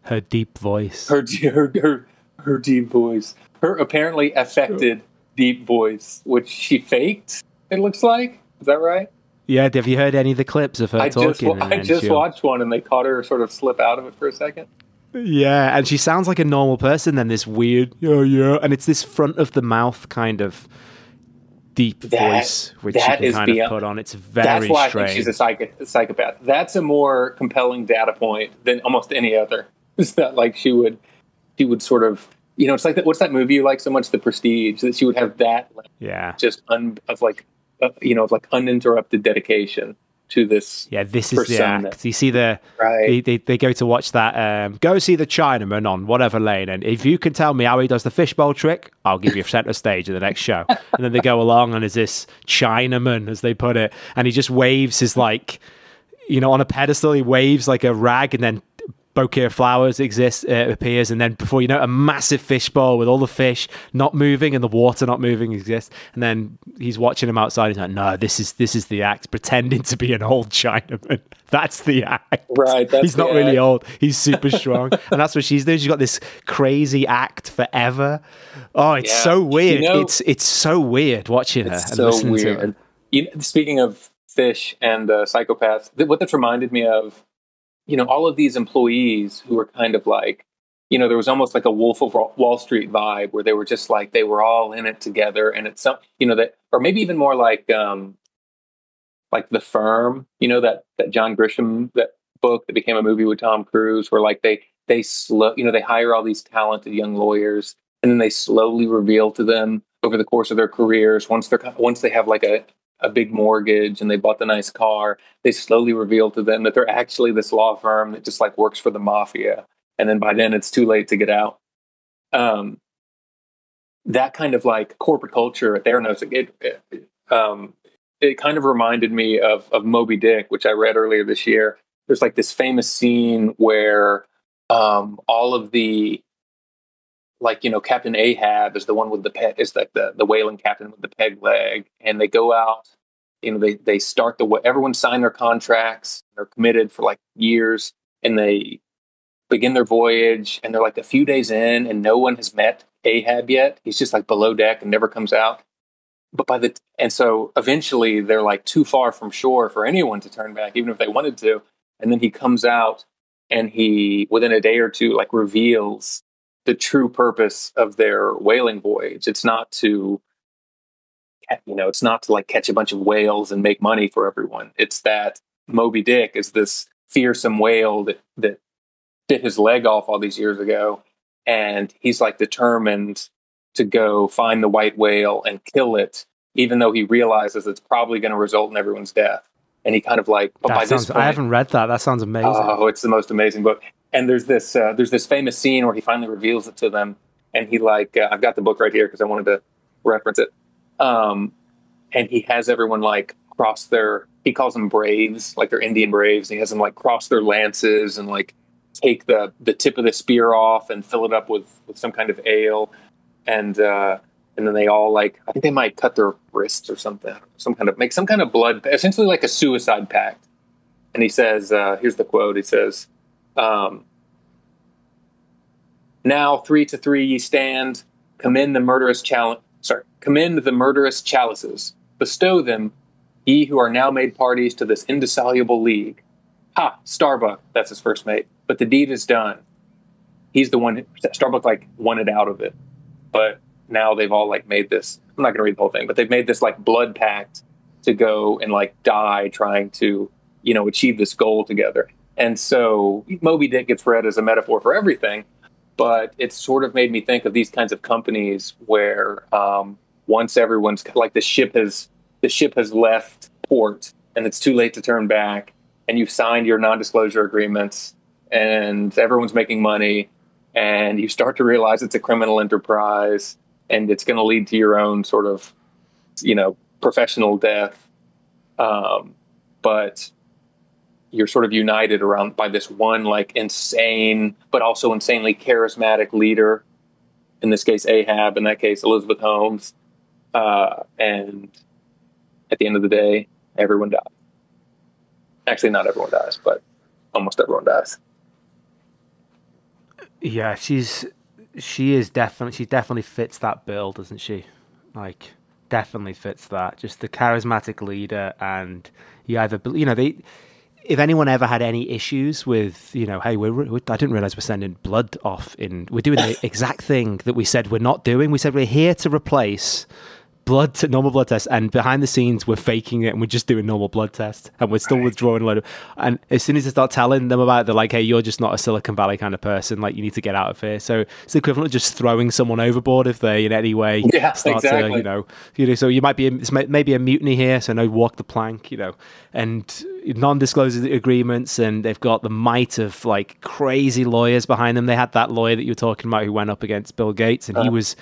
Her deep voice. Her her her her deep voice. Her apparently affected deep voice, which she faked. It looks like. Is that right? Yeah. Have you heard any of the clips of her I talking? Just, I just watched one, and they caught her sort of slip out of it for a second. Yeah, and she sounds like a normal person. Then this weird, yeah, yeah, and it's this front of the mouth kind of deep that, voice, which you can kind beyond, of put on. It's very That's why strange. I think she's a, psych- a, psychopath. That's a more compelling data point than almost any other. It's that like she would, she would sort of, you know, it's like that. What's that movie you like so much, The Prestige? That she would have that, like, yeah, just un, of like, uh, you know, of like uninterrupted dedication to this. Yeah, this is persona. the act. You see the right. They, they, they go to watch that. Um, go see the Chinaman on whatever lane, and if you can tell me how he does the fishbowl trick, I'll give you center stage in the next show. and then they go along, and there's this Chinaman, as they put it, and he just waves his like, you know, on a pedestal. He waves like a rag, and then bouquet of flowers exists uh, appears and then before you know a massive fishbowl with all the fish not moving and the water not moving exists. And then he's watching him outside. He's like no this is this is the act pretending to be an old chinaman. That's the act. Right he's not really old. He's super strong. And that's what she's doing. She's got this crazy act forever. Oh it's yeah. so weird. you know, it's it's so weird watching her and so listening weird. to her you know, speaking of fish and uh, psychopaths what that's reminded me of you know, all of these employees who were kind of like, you know, there was almost like a Wolf of Wall Street vibe where they were just like they were all in it together, and it's some, you know, that or maybe even more like, um, like the Firm, you know, that that John Grisham that book that became a movie with Tom Cruise, where like they they slow, you know, they hire all these talented young lawyers, and then they slowly reveal to them over the course of their careers once they're once they have like a a big mortgage and they bought the nice car, they slowly reveal to them that they're actually this law firm that just like works for the mafia. And then by then it's too late to get out. Um, that kind of like corporate culture at Theranos, it, it, um, it kind of reminded me of, of Moby Dick, which I read earlier this year. There's like this famous scene where um, all of the like you know Captain Ahab is the one with the pet is like the the whaling captain with the peg leg, and they go out. You know, they they start the everyone signed their contracts. They're committed for like years, and they begin their voyage. And they're like a few days in, and no one has met Ahab yet. He's just like below deck and never comes out. But by the and so eventually they're like too far from shore for anyone to turn back, even if they wanted to. And then he comes out, and he within a day or two like reveals the true purpose of their whaling voyage. It's not to, you know, it's not to like catch a bunch of whales and make money for everyone. It's that Moby Dick is this fearsome whale that, that bit his leg off all these years ago. And he's like determined to go find the white whale and kill it, even though he realizes it's probably going to result in everyone's death. And he kind of like, but by sounds, this point, I haven't read that. That sounds amazing. Oh, it's the most amazing book and there's this uh, there's this famous scene where he finally reveals it to them, and he like uh, I've got the book right here because I wanted to reference it. Um, and he has everyone like cross their he calls them braves like they're Indian braves. And he has them like cross their lances and like take the the tip of the spear off and fill it up with with some kind of ale, and uh, and then they all like I think they might cut their wrists or something, some kind of make some kind of blood, essentially like a suicide pact. And he says, uh, here's the quote. He says, um, now three to three ye stand. Commend the murderous chalice. Sorry, commend the murderous chalices. Bestow them, ye who are now made parties to this indissoluble league. Ha! Starbuck, that's his first mate. But the deed is done. He's the one. Starbuck like wanted out of it, but now they've all like made this. I'm not going to read the whole thing, but they've made this like blood pact to go and like die trying to you know achieve this goal together. And so Moby Dick gets read as a metaphor for everything, but it sort of made me think of these kinds of companies where um, once everyone's like the ship has the ship has left port and it's too late to turn back, and you've signed your non-disclosure agreements and everyone's making money and you start to realize it's a criminal enterprise and it's going to lead to your own sort of you know professional death um, but you're sort of united around by this one like insane but also insanely charismatic leader in this case ahab in that case elizabeth holmes uh, and at the end of the day everyone dies. Actually not everyone dies but almost everyone dies. Yeah she's she is definitely she definitely fits that bill doesn't she? Like definitely fits that. Just the charismatic leader and you either you know they if anyone ever had any issues with, you know, hey, we're, we're, I didn't realize we're sending blood off in, we're doing the exact thing that we said we're not doing. We said we're here to replace blood to normal blood tests and behind the scenes we're faking it and we're just doing normal blood tests and we're still right. withdrawing a load of and as soon as I start telling them about it they're like hey you're just not a Silicon Valley kind of person like you need to get out of here so it's the equivalent of just throwing someone overboard if they in any way yeah, start exactly. to you know you know so you might be it's maybe a mutiny here so no walk the plank you know and non-disclosure agreements and they've got the might of like crazy lawyers behind them they had that lawyer that you were talking about who went up against Bill Gates and uh, he was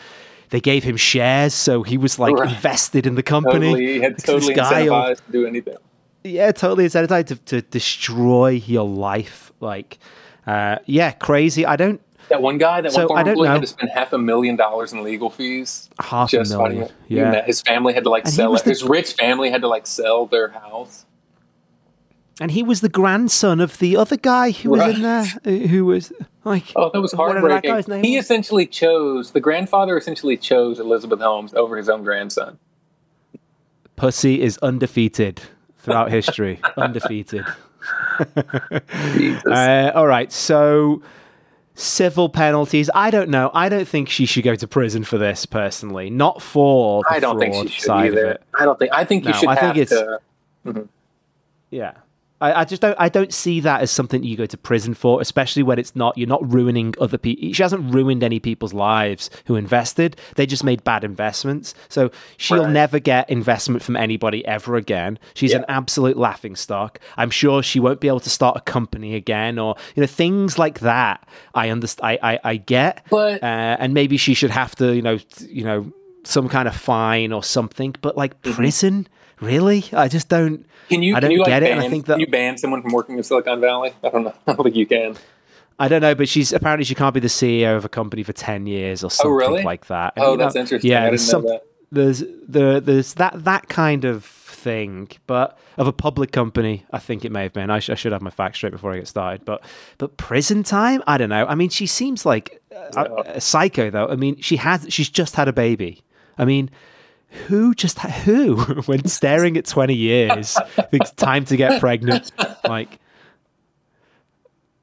they gave him shares, so he was like right. invested in the company. Totally, he had totally incentivized to do anything. Yeah, totally incentivized to, to destroy your life. Like, uh, yeah, crazy. I don't. That one guy, that so, one former employee, had to spend half a million dollars in legal fees. Half just a million. Yeah, his family had to like and sell it. The... His rich family had to like sell their house and he was the grandson of the other guy who right. was in there, uh, who was like, oh, that was heartbreaking. That he was? essentially chose the grandfather. Essentially chose Elizabeth Holmes over his own grandson. Pussy is undefeated throughout history, undefeated. uh, all right, so civil penalties. I don't know. I don't think she should go to prison for this personally. Not for I don't think she should either. I don't think. I think you no, should I think it's, to. Mm-hmm. Yeah. I, I, just don't. I don't see that as something you go to prison for, especially when it's not. You're not ruining other people. She hasn't ruined any people's lives who invested. They just made bad investments. So she'll right. never get investment from anybody ever again. She's yeah. an absolute laughing stock. I'm sure she won't be able to start a company again, or you know things like that. I understand. I, I, I get, but uh, and maybe she should have to, you know, you know, some kind of fine or something. But like mm-hmm. Really? I just don't. Can you? I don't you, get like, it. Ban, I think that can you ban someone from working in Silicon Valley. I don't know. I don't think you can. I don't know, but she's apparently she can't be the CEO of a company for ten years or oh, something oh, really? like that. And, oh, that's know, interesting. Yeah, there's some, that. there's the there's that that kind of thing, but of a public company, I think it may have been. I, sh- I, should have my facts straight before I get started. But but prison time, I don't know. I mean, she seems like a, a psycho, though. I mean, she has she's just had a baby. I mean, who just who when staring at 20 years thinks time to get pregnant like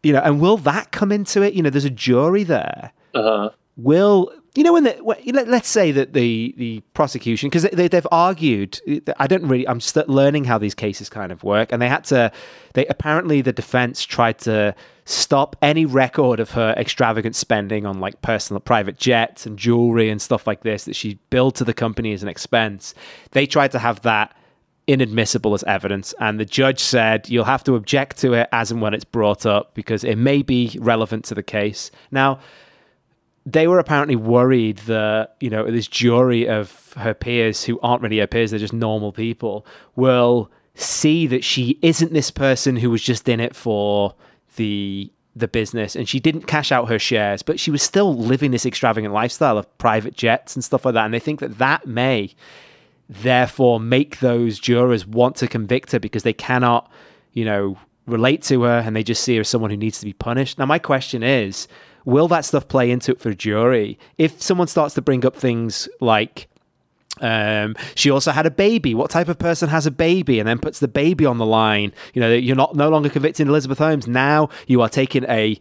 you know and will that come into it you know there's a jury there uh-huh. will you know when, the, when let's say that the the prosecution because they, they've argued i don't really i'm just learning how these cases kind of work and they had to they apparently the defense tried to stop any record of her extravagant spending on like personal private jets and jewelry and stuff like this that she billed to the company as an expense. They tried to have that inadmissible as evidence and the judge said you'll have to object to it as and when it's brought up because it may be relevant to the case. Now, they were apparently worried that, you know, this jury of her peers who aren't really her peers, they're just normal people, will see that she isn't this person who was just in it for the the business and she didn't cash out her shares but she was still living this extravagant lifestyle of private jets and stuff like that. And they think that that may therefore make those jurors want to convict her because they cannot you know relate to her and they just see her as someone who needs to be punished. Now my question is will that stuff play into it for a jury? If someone starts to bring up things like um, she also had a baby. What type of person has a baby and then puts the baby on the line? You know, you're not no longer convicting Elizabeth Holmes. Now you are taking a,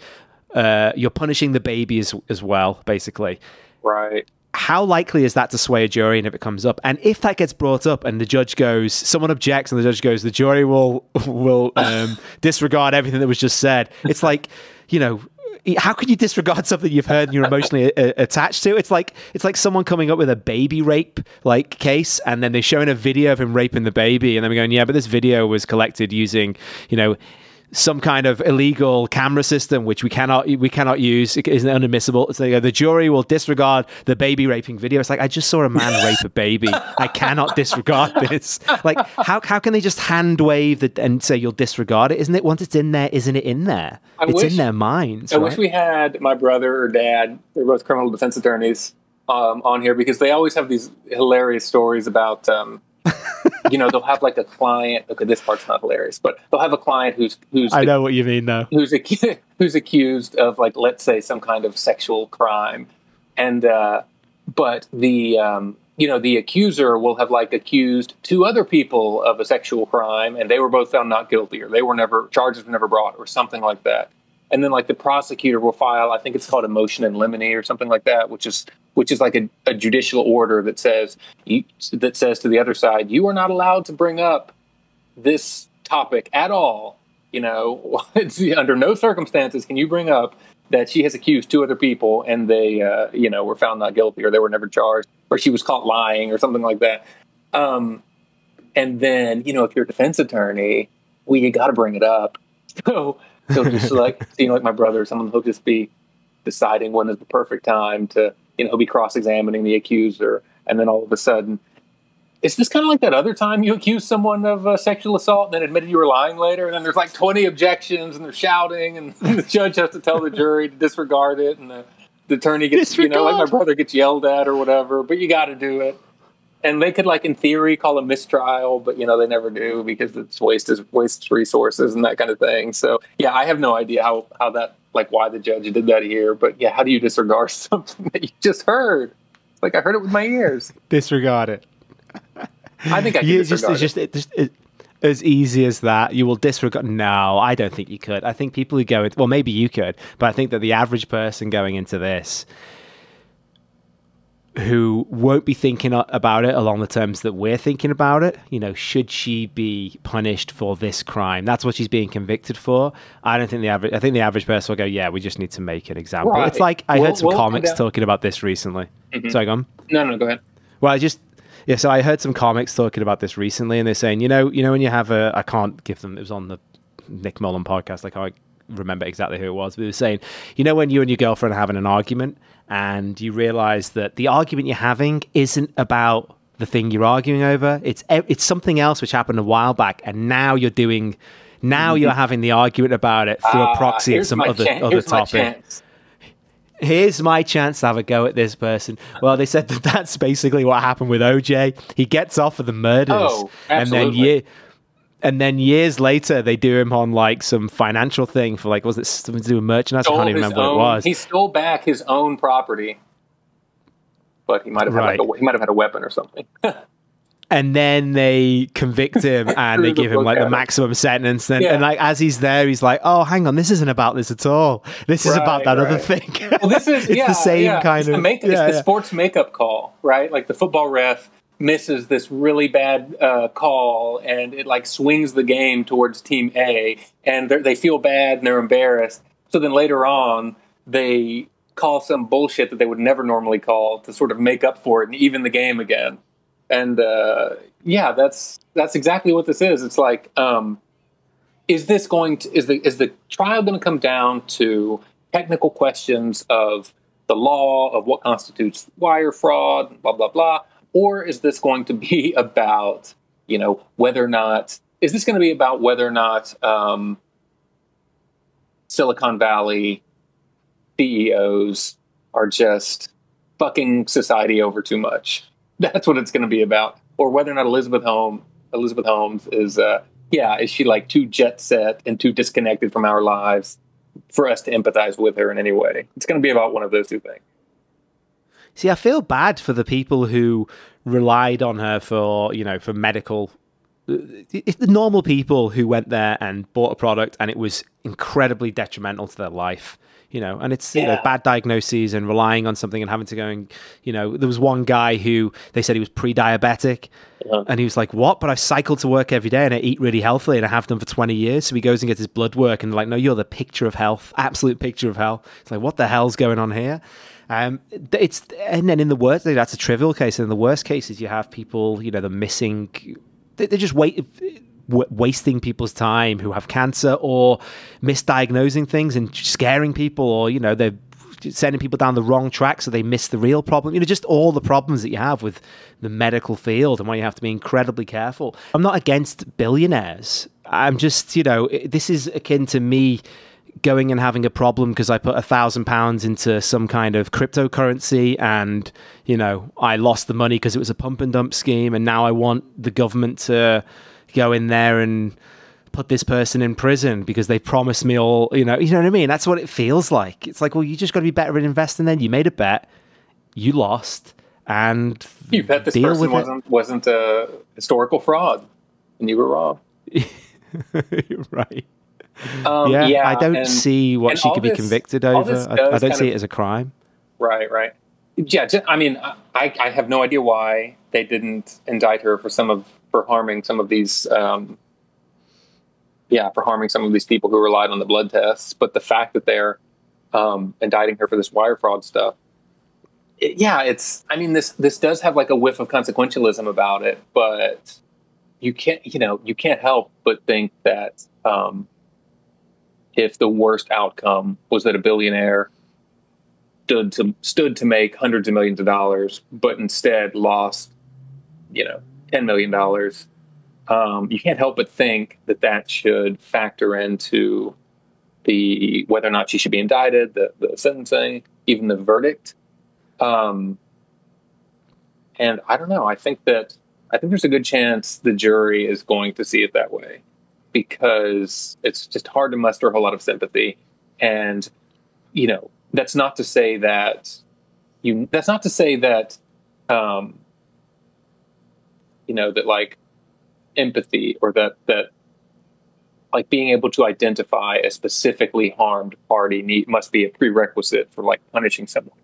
uh, you're punishing the baby as, as well, basically. Right. How likely is that to sway a jury and if it comes up? And if that gets brought up and the judge goes, someone objects and the judge goes, the jury will will um, disregard everything that was just said. It's like, you know, how can you disregard something you've heard and you're emotionally a- attached to? It's like it's like someone coming up with a baby rape like case, and then they're showing a video of him raping the baby, and then we're going, yeah, but this video was collected using, you know some kind of illegal camera system which we cannot we cannot use. It is unadmissible. So uh, the jury will disregard the baby raping video. It's like i just saw a man rape a baby. I cannot disregard this. Like how, how can they just hand wave the, and say you'll disregard it? Isn't it once it's in there isn't it in there? I it's wish, in their minds i right? wish we had my brother or dad. They're both criminal defense attorneys um, on here because they always have these hilarious stories about um, you know, they'll have like a client. Okay, this part's not hilarious, but they'll have a client who's who's. I know what you mean, though. Who's ac- who's accused of like, let's say, some kind of sexual crime, and uh, but the um, you know the accuser will have like accused two other people of a sexual crime, and they were both found not guilty, or they were never charges were never brought, or something like that and then like the prosecutor will file i think it's called a motion in limine or something like that which is which is like a, a judicial order that says you, that says to the other side you are not allowed to bring up this topic at all you know under no circumstances can you bring up that she has accused two other people and they uh, you know were found not guilty or they were never charged or she was caught lying or something like that. Um, and then you know if you're a defense attorney well you got to bring it up. So he'll just like you know like my brother or someone he'll just be deciding when is the perfect time to you know he'll be cross-examining the accuser and then all of a sudden is this kind of like that other time you accused someone of uh, sexual assault and then admitted you were lying later and then there's like 20 objections and they're shouting and the judge has to tell the jury to disregard it and the, the attorney gets disregard. you know like my brother gets yelled at or whatever but you got to do it and they could like in theory call a mistrial, but you know they never do because it's wastes wastes resources and that kind of thing. So yeah, I have no idea how how that like why the judge did that here, but yeah, how do you disregard something that you just heard? Like I heard it with my ears. Disregard it. I think I can just, it's just, it, just it, as easy as that. You will disregard. No, I don't think you could. I think people who go, into, well, maybe you could, but I think that the average person going into this who won't be thinking about it along the terms that we're thinking about it. You know, should she be punished for this crime? That's what she's being convicted for. I don't think the average. I think the average person will go, "Yeah, we just need to make an example." Right. It's like I heard some comics talking about this recently. Mm-hmm. Sorry, go on. No, no, go ahead. Well, I just yeah. So I heard some comics talking about this recently, and they're saying, you know, you know, when you have a, I can't give them. It was on the Nick Mullen podcast. I can't remember exactly who it was, but he was saying, you know, when you and your girlfriend are having an argument and you realize that the argument you're having isn't about the thing you're arguing over. It's it's something else which happened a while back, and now you're doing. Now mm-hmm. you're having the argument about it through uh, a proxy at some other chan- other topic. Here's my chance to have a go at this person. Well, they said that that's basically what happened with OJ. He gets off of the murders, oh, and then yeah, and then years later they do him on like some financial thing for like was it something to do with merchandise? I can't even remember own, what it was. He stole back his own property, but he might have right. had like a, he might have had a weapon or something. and then they convict him and they give him like the maximum sentence. And, yeah. and, like as he's there, he's like, "Oh, hang on, this isn't about this at all. This is right, about that right. other thing." well, this is it's yeah, the same yeah. kind it's of the make, it's the sports makeup call, right? Like the football ref misses this really bad uh, call and it like swings the game towards team A and they feel bad and they're embarrassed. So then later on, they call some bullshit that they would never normally call to sort of make up for it and even the game again. And uh, yeah, that's that's exactly what this is. It's like, um, is this going to is the is the trial going to come down to technical questions of the law of what constitutes wire fraud, blah blah blah, or is this going to be about you know whether or not is this going to be about whether or not um, Silicon Valley CEOs are just fucking society over too much? That's what it's going to be about, or whether or not Elizabeth Holmes Elizabeth Holmes is uh, yeah is she like too jet set and too disconnected from our lives for us to empathize with her in any way? It's going to be about one of those two things. See, I feel bad for the people who relied on her for, you know, for medical. It's the normal people who went there and bought a product and it was incredibly detrimental to their life. you know, and it's yeah. you know bad diagnoses and relying on something and having to go and you know, there was one guy who they said he was pre-diabetic, uh-huh. and he was like, "What?" But I cycle to work every day and I eat really healthily and I have done for twenty years. So he goes and gets his blood work and they're like, no, you're the picture of health, absolute picture of health. It's like, what the hell's going on here? Um, it's and then in the worst, that's a trivial case. And in the worst cases, you have people, you know, the missing. they're just wait wasting people's time who have cancer or misdiagnosing things and scaring people or you know they're sending people down the wrong track so they miss the real problem you know just all the problems that you have with the medical field and why you have to be incredibly careful i'm not against billionaires i'm just you know this is akin to me going and having a problem because I put a thousand pounds into some kind of cryptocurrency and you know I lost the money because it was a pump and dump scheme and now I want the government to go in there and put this person in prison because they promised me all, you know, you know what I mean? That's what it feels like. It's like, well, you just got to be better at investing then. You made a bet, you lost, and you bet this person wasn't, wasn't a historical fraud, and you were wrong. right. Um, yeah, yeah, I don't and, see what she could this, be convicted over. I, I, don't see of, it as a crime. Right, right. Yeah, I mean, I, I have no idea why they didn't indict her for some of for harming some of these um, yeah for harming some of these people who relied on the blood tests but the fact that they're um, indicting her for this wire fraud stuff it, yeah it's i mean this this does have like a whiff of consequentialism about it but you can't you know you can't help but think that um, if the worst outcome was that a billionaire stood to stood to make hundreds of millions of dollars but instead lost you know $10 million, um, you can't help but think that that should factor into the whether or not she should be indicted, the, the sentencing, even the verdict. Um, and I don't know. I think that I think there's a good chance the jury is going to see it that way because it's just hard to muster a whole lot of sympathy. And you know, that's not to say that you. That's not to say that um, you know that like empathy or that that like being able to identify a specifically harmed party need, must be a prerequisite for like punishing someone.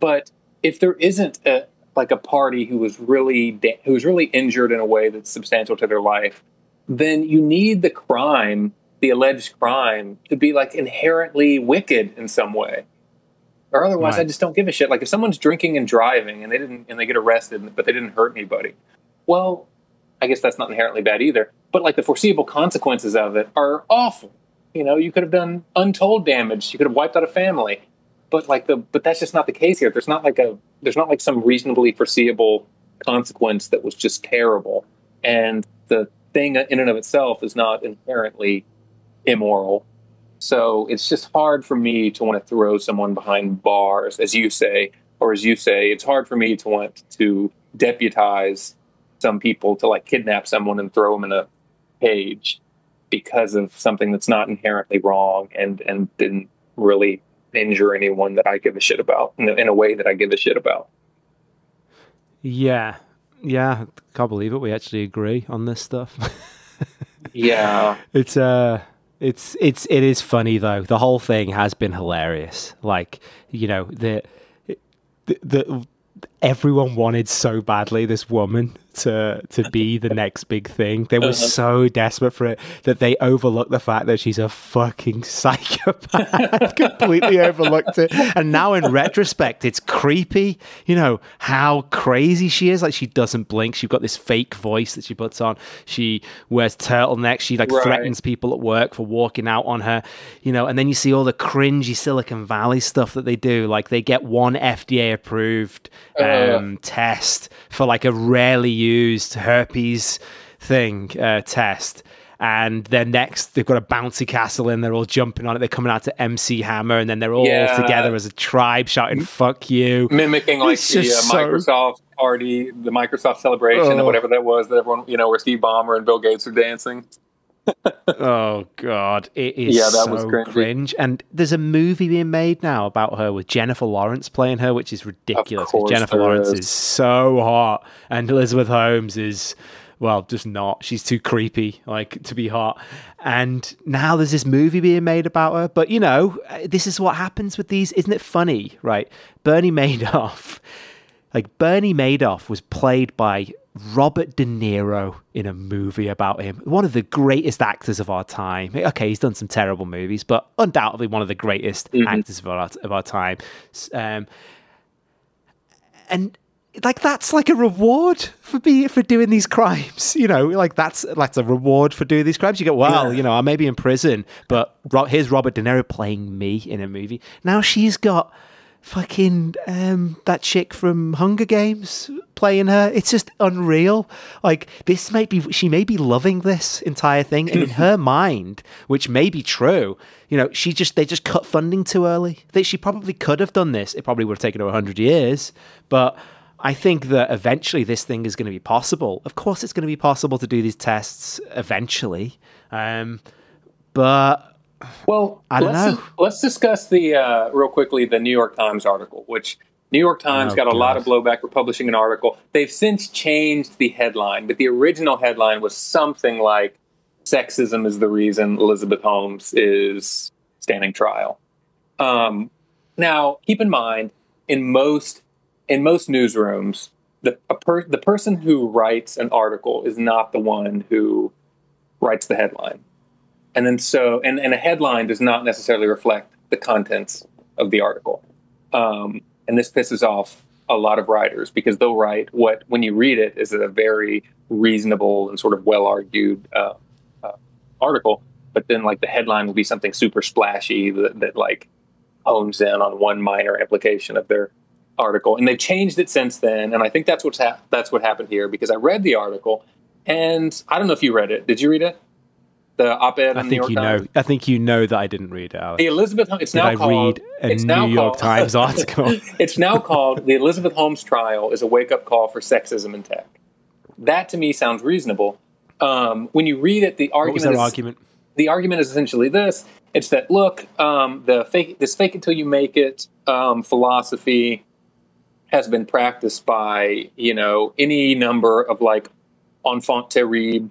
But if there isn't a like a party who was really da- who was really injured in a way that's substantial to their life, then you need the crime, the alleged crime, to be like inherently wicked in some way. Or otherwise, right. I just don't give a shit. Like if someone's drinking and driving and they didn't and they get arrested, but they didn't hurt anybody, well, I guess that's not inherently bad either. But like the foreseeable consequences of it are awful. You know, you could have done untold damage. You could have wiped out a family. But like the but that's just not the case here. There's not like a there's not like some reasonably foreseeable consequence that was just terrible. And the thing in and of itself is not inherently immoral. So it's just hard for me to want to throw someone behind bars, as you say, or as you say, it's hard for me to want to deputize some people to like kidnap someone and throw them in a cage because of something that's not inherently wrong and and didn't really injure anyone that I give a shit about in a, in a way that I give a shit about. Yeah, yeah, can't believe it. We actually agree on this stuff. yeah, it's uh it's it's it is funny though. The whole thing has been hilarious. Like you know the the, the everyone wanted so badly this woman to to be the next big thing. They were uh-huh. so desperate for it that they overlooked the fact that she's a fucking psychopath. Completely overlooked it. And now in retrospect, it's creepy. You know how crazy she is. Like she doesn't blink. She's got this fake voice that she puts on. She wears turtlenecks. She like right. threatens people at work for walking out on her. You know, and then you see all the cringy Silicon Valley stuff that they do. Like they get one FDA approved uh. um, uh. test for like a rarely used herpes thing uh, test. And then next, they've got a bouncy castle and they're all jumping on it. They're coming out to MC Hammer, and then they're all yeah. together as a tribe shouting "fuck you," mimicking like it's the uh, so... Microsoft party, the Microsoft celebration, oh. or whatever that was that everyone, you know, where Steve Ballmer and Bill Gates are dancing. Oh god, it is yeah, that so was cringe. And there's a movie being made now about her with Jennifer Lawrence playing her, which is ridiculous. Jennifer Lawrence is. is so hot, and Elizabeth Holmes is well, just not. She's too creepy, like to be hot. And now there's this movie being made about her. But you know, uh, this is what happens with these. Isn't it funny, right? Bernie Madoff, like Bernie Madoff, was played by Robert De Niro in a movie about him. One of the greatest actors of our time. Okay, he's done some terrible movies, but undoubtedly one of the greatest mm-hmm. actors of our, of our time. Um, and like that's like a reward for be for doing these crimes you know like that's that's a reward for doing these crimes you go well yeah. you know i may be in prison but here's robert de niro playing me in a movie now she's got fucking um that chick from hunger games playing her. It's just unreal. Like this might be she may be loving this entire thing and in her mind which may be true you know she just they just cut funding too early. That she probably could have done this. It probably would have taken her 100 years. But I think that eventually this thing is going to be possible. Of course, it's going to be possible to do these tests eventually, um, but well, I don't let's, know. Let's discuss the uh, real quickly the New York Times article, which New York Times oh, got a lot of blowback for publishing an article. They've since changed the headline, but the original headline was something like "Sexism is the reason Elizabeth Holmes is standing trial." Um, now, keep in mind, in most in most newsrooms, the per, the person who writes an article is not the one who writes the headline, and then so and, and a headline does not necessarily reflect the contents of the article, um, and this pisses off a lot of writers because they'll write what when you read it is a very reasonable and sort of well argued uh, uh, article, but then like the headline will be something super splashy that, that like hones in on one minor implication of their article, and they've changed it since then. And I think that's what's ha- that's what happened here because I read the article, and I don't know if you read it. Did you read it? The op-ed. I think you Times? know. I think you know that I didn't read it. Alex. The Elizabeth. It's now I called. read a New York called, Times article. it's now called the Elizabeth Holmes trial is a wake-up call for sexism in tech. That to me sounds reasonable. Um, when you read it, the argument is, argument? The argument is essentially this: it's that look, um, the fake this fake until you make it um, philosophy has been practiced by you know any number of like enfant terrible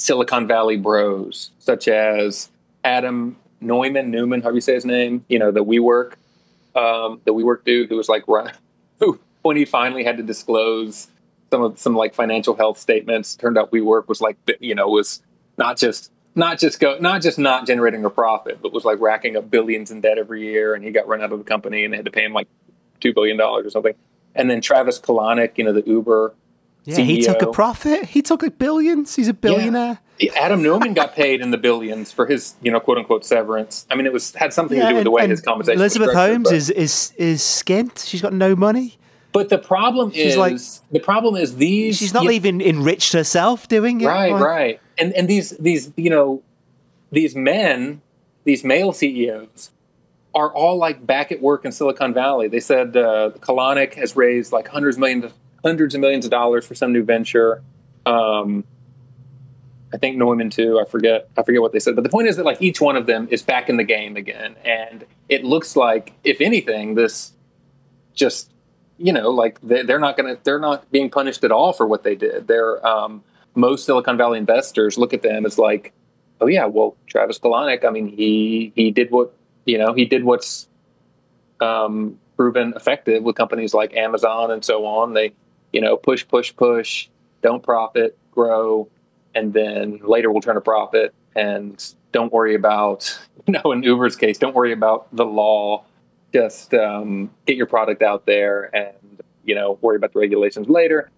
Silicon Valley bros, such as Adam Neumann, Newman, how do you say his name? You know, the WeWork, um, the WeWork dude who was like, who when he finally had to disclose some of some like financial health statements, turned out WeWork was like, you know, was not just not just go not just not generating a profit, but was like racking up billions in debt every year, and he got run out of the company, and they had to pay him like two billion dollars or something. And then Travis Kalanick, you know, the Uber. Yeah, CEO. he took a profit. He took like billions. He's a billionaire. Yeah. Adam Neumann got paid in the billions for his, you know, quote unquote severance. I mean, it was had something yeah, to do with the way his compensation. Elizabeth Holmes is is is skint. She's got no money. But the problem she's is like, the problem is these. She's not even enriched herself doing it. Right, like, right. And and these these you know these men, these male CEOs are all like back at work in Silicon Valley. They said uh, Kalanick has raised like hundreds of millions, hundreds of millions of dollars for some new venture. Um, I think Neumann too. I forget. I forget what they said. But the point is that like each one of them is back in the game again, and it looks like, if anything, this just you know like they're not going to they're not being punished at all for what they did. They're um, most Silicon Valley investors look at them as like, oh yeah, well Travis Kalanick. I mean, he he did what you know, he did what's um, proven effective with companies like Amazon and so on. They, you know, push, push, push, don't profit, grow, and then later we'll turn a profit and don't worry about, you know, in Uber's case, don't worry about the law. Just um, get your product out there and, you know, worry about the regulations later.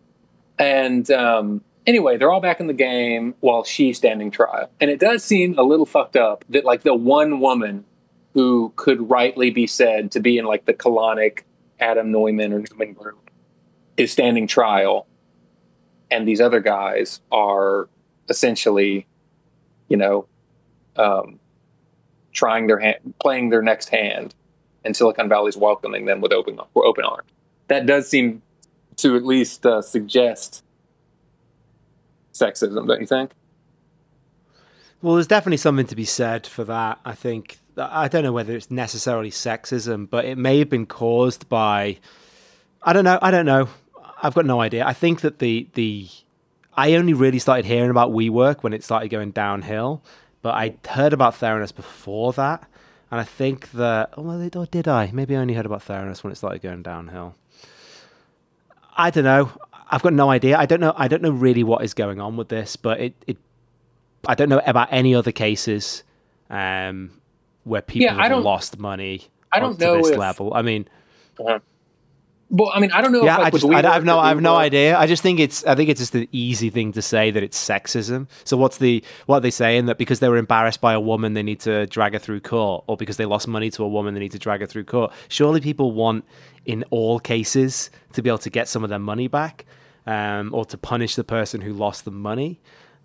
And um, anyway, they're all back in the game while she's standing trial. And it does seem a little fucked up that, like, the one woman who could rightly be said to be in like the Kalanick Adam Neumann or Neumann group is standing trial, and these other guys are essentially, you know, um, trying their hand, playing their next hand, and Silicon Valley's welcoming them with open open arms. That does seem to at least uh, suggest sexism, don't you think? Well, there's definitely something to be said for that. I think I don't know whether it's necessarily sexism, but it may have been caused by I don't know. I don't know. I've got no idea. I think that the the I only really started hearing about WeWork when it started going downhill, but I heard about Theranos before that, and I think that oh, well, or did I? Maybe I only heard about Theranos when it started going downhill. I don't know. I've got no idea. I don't know. I don't know really what is going on with this, but it, it I don't know about any other cases um, where people Yeah, have lost money. I don't know this if- level. I mean, Uh-huh. Well, I mean, I don't know. yeah, if, like, I just I, I have no I have no idea. I just think it's I think it's just an easy thing to say that it's sexism. So what's the what are they saying that because they were embarrassed by a woman they need to drag her through court, or because they lost money to a woman they need to drag her through court? Surely people want in all cases to be able to get some of their money back, um, or to punish the person who lost the money.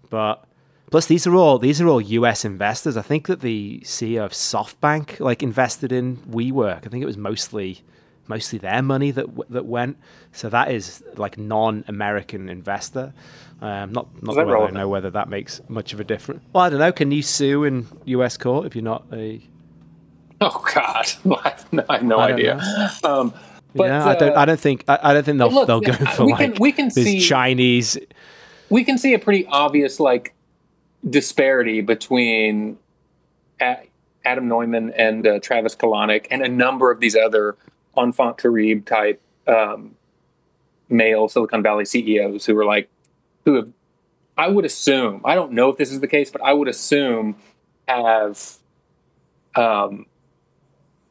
But plus these are all these are all U.S. investors. I think that the CEO of SoftBank like invested in WeWork. I think it was mostly mostly their money that w- that went. So that is like non-American investor. Um, not not that whether I know whether that makes much of a difference. Well, I don't know. Can you sue in U.S. court if you're not a? Oh God, I have no, I have no I idea. Um, but yeah, I don't. uh, I don't think. I, I don't think they'll look, they'll go for we like can- we can this see- Chinese. we can see a pretty obvious like disparity between Adam Neumann and uh, Travis Kalanick and a number of these other enfant terrible type um, male Silicon Valley CEOs who are like who have I would assume I don't know if this is the case, but I would assume have um,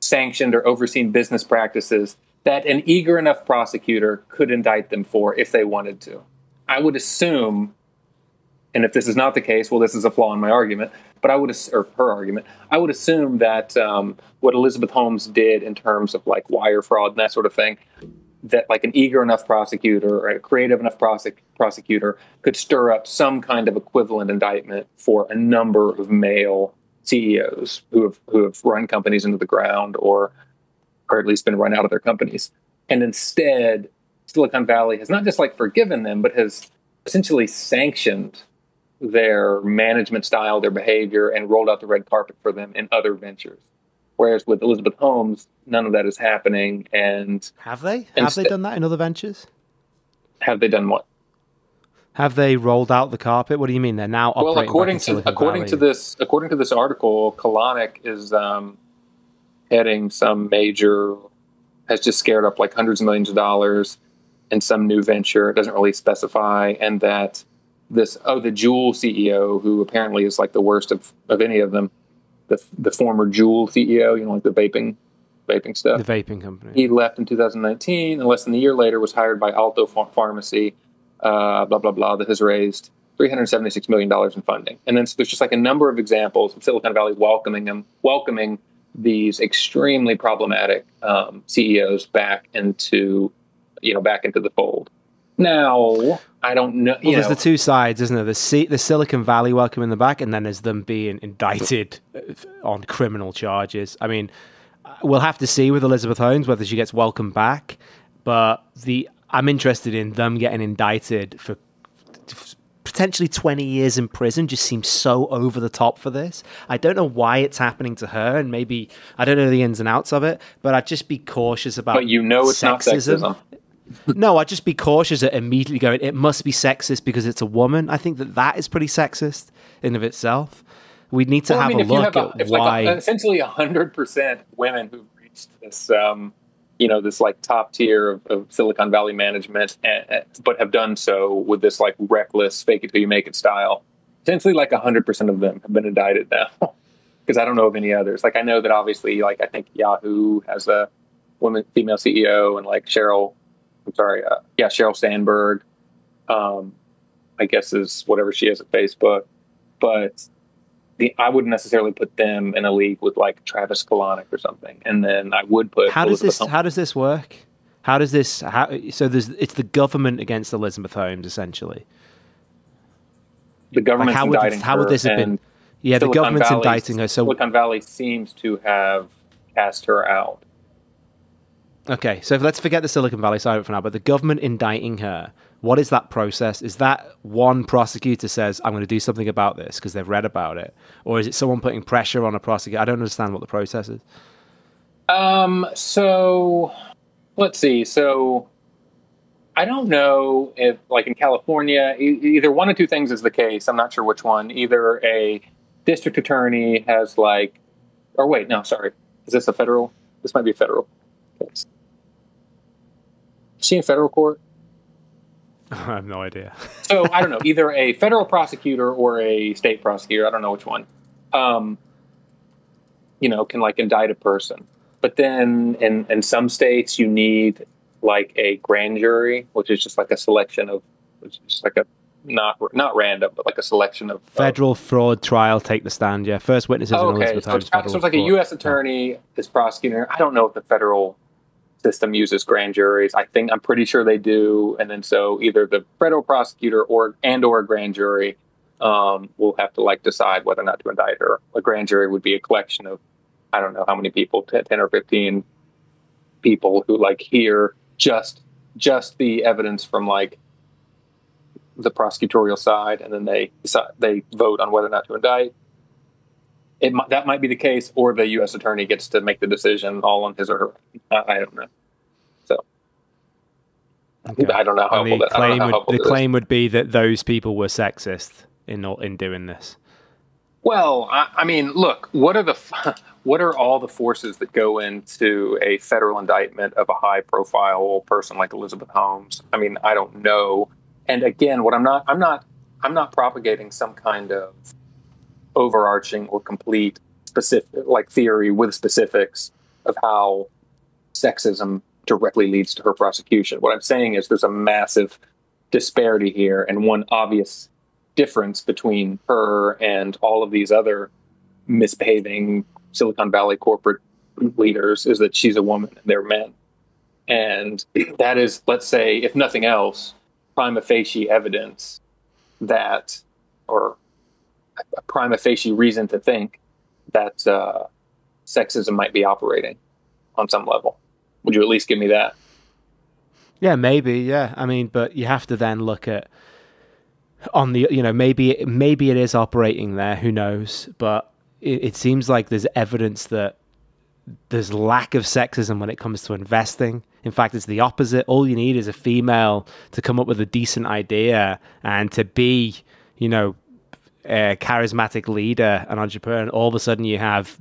sanctioned or overseen business practices that an eager enough prosecutor could indict them for if they wanted to. I would assume, and if this is not the case, well, this is a flaw in my argument. But I would, or her argument, I would assume that um, what Elizabeth Holmes did in terms of like wire fraud and that sort of thing, that like an eager enough prosecutor or a creative enough prosec- prosecutor could stir up some kind of equivalent indictment for a number of male CEOs who have who have run companies into the ground or or at least been run out of their companies. And instead, Silicon Valley has not just like forgiven them, but has essentially sanctioned their management style, their behavior, and rolled out the red carpet for them in other ventures. Whereas with Elizabeth Holmes, none of that is happening. And Have they? Have Instead- they done that in other ventures? have they done what? Have they rolled out the carpet? What do you mean? They're now Well, according to according Valley? to this according to this article, Kalanick is um, heading some major has just scared up like hundreds of millions of dollars in some new venture. It doesn't really specify, and that this oh the Juul CEO who apparently is like the worst of, of any of them, the the former Juul CEO, you know, like the vaping vaping stuff. the vaping company. He left in 2019, and less than a year later was hired by Alto Ph- Pharmacy, uh, blah blah blah, that has raised 376 million dollars in funding. And then so there's just like a number of examples of Silicon Valley welcoming them, welcoming these extremely problematic um, CEOs back into, you know, back into the fold. Now, I don't know. Well, there's know, the two sides, isn't there? The, C- the Silicon Valley welcome in the back, and then there's them being indicted uh, on criminal charges. I mean, uh, we'll have to see with Elizabeth Holmes whether she gets welcomed back. But the I'm interested in them getting indicted for potentially 20 years in prison just seems so over the top for this. I don't know why it's happening to her, and maybe I don't know the ins and outs of it, but I'd just be cautious about. but you know it's not sexism. No, I'd just be cautious at immediately going, it must be sexist because it's a woman. I think that that is pretty sexist in of itself. We need to Well, have I mean, a if you look have a, at why. like a, essentially hundred percent women who've reached this, um, you know, this like top tier of, of Silicon Valley management, and, and- but have done so with this like reckless fake it till you make it style. Essentially, like hundred percent of them have been indicted now, because I don't know of any others. Like I know that obviously, like I think Yahoo has a woman female CEO, and like Sheryl, I'm sorry, uh, yeah, Sheryl Sandberg, um, I guess is whatever she is at Facebook, but the, I wouldn't necessarily put them in a league with like Travis Kalanick or something, and then I would put how does this? Holmes. How does this work? How does this? How, so there's it's the government against Elizabeth Holmes essentially. the government. Like how would indicting how would this have been? Yeah, the Silicon government's Valley's- indicting her. So Silicon Valley seems to have cast her out. Okay, so let's forget the Silicon Valley side of it for now, but the government indicting her, what is that process? Is that one prosecutor says, I'm going to do something about this because they've read about it? Or is it someone putting pressure on a prosecutor? I don't understand what the process is. Um. So let's see. So I don't know if, like in California, e- either one of two things is the case. I'm not sure which one. Either a district attorney has like, or wait, no, sorry, is this a federal? This might be a federal case. Is she in federal court? I have no idea. so I don't know, either a federal prosecutor or a state prosecutor. I don't know which one. Um, you know, can like indict a person. But then in, in some states, you need like a grand jury, which is just like a selection of, which is just like a not not random, but like a selection of federal fraud trial. Take the stand. Yeah, first witnesses oh, in Elizabeth so Holmes. it's, so it's like a U.S. attorney yeah. is prosecuting. I don't know if the federal system uses grand juries. I think I'm pretty sure they do. And then so either the federal prosecutor or and or a grand jury um, will have to like decide whether or not to indict her. A grand jury would be a collection of I don't know how many people, 10 or 15 people who like hear just just the evidence from like the prosecutorial side, and then they decide, they vote on whether or not to indict. It that might be the case, or the U.S. attorney gets to make the decision all on his or her. I, I don't know. So okay. I don't know how. the claim, would, the claim would be that those people were sexist in in doing this. Well, I, I, mean, look, what are the what are all the forces that go into a federal indictment of a high profile person like Elizabeth Holmes? I mean, I don't know. And again, what I'm not I'm not I'm not propagating some kind of overarching or complete specific like theory with specifics of how sexism directly leads to her prosecution. What I'm saying is there's a massive disparity here and one obvious difference between her and all of these other misbehaving Silicon Valley corporate leaders is that she's a woman and they're men. And that is, let's say, if nothing else, prima facie evidence that, or a prima facie reason to think that uh, sexism might be operating on some level. Would you at least give me that? Yeah, maybe. Yeah, I mean, but you have to then look at on the you know maybe maybe it is operating there who knows but it, it, seems like there's evidence that there's lack of sexism when it comes to investing in fact it's the opposite all you need is a female to come up with a decent idea and to be you know charismatic leader an entrepreneur and all of a sudden you have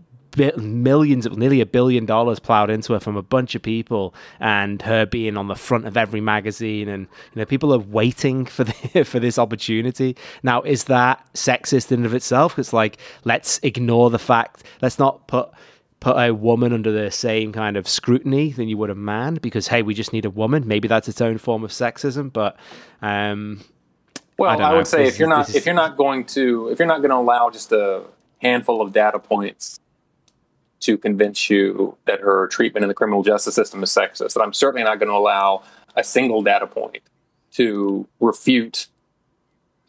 millions of nearly a billion dollars plowed into her from a bunch of people and her being on the front of every magazine and you know people are waiting for the, for this opportunity. Now is that sexist in and of itself? It's like let's ignore the fact let's not put put a woman under the same kind of scrutiny than you would a man because hey we just need a woman. Maybe that's its own form of sexism but um well i, I would say if you're not if you're not going to if you're not going to allow just a handful of data points to convince you that her treatment in the criminal justice system is sexist. And I'm certainly not going to allow a single data point to refute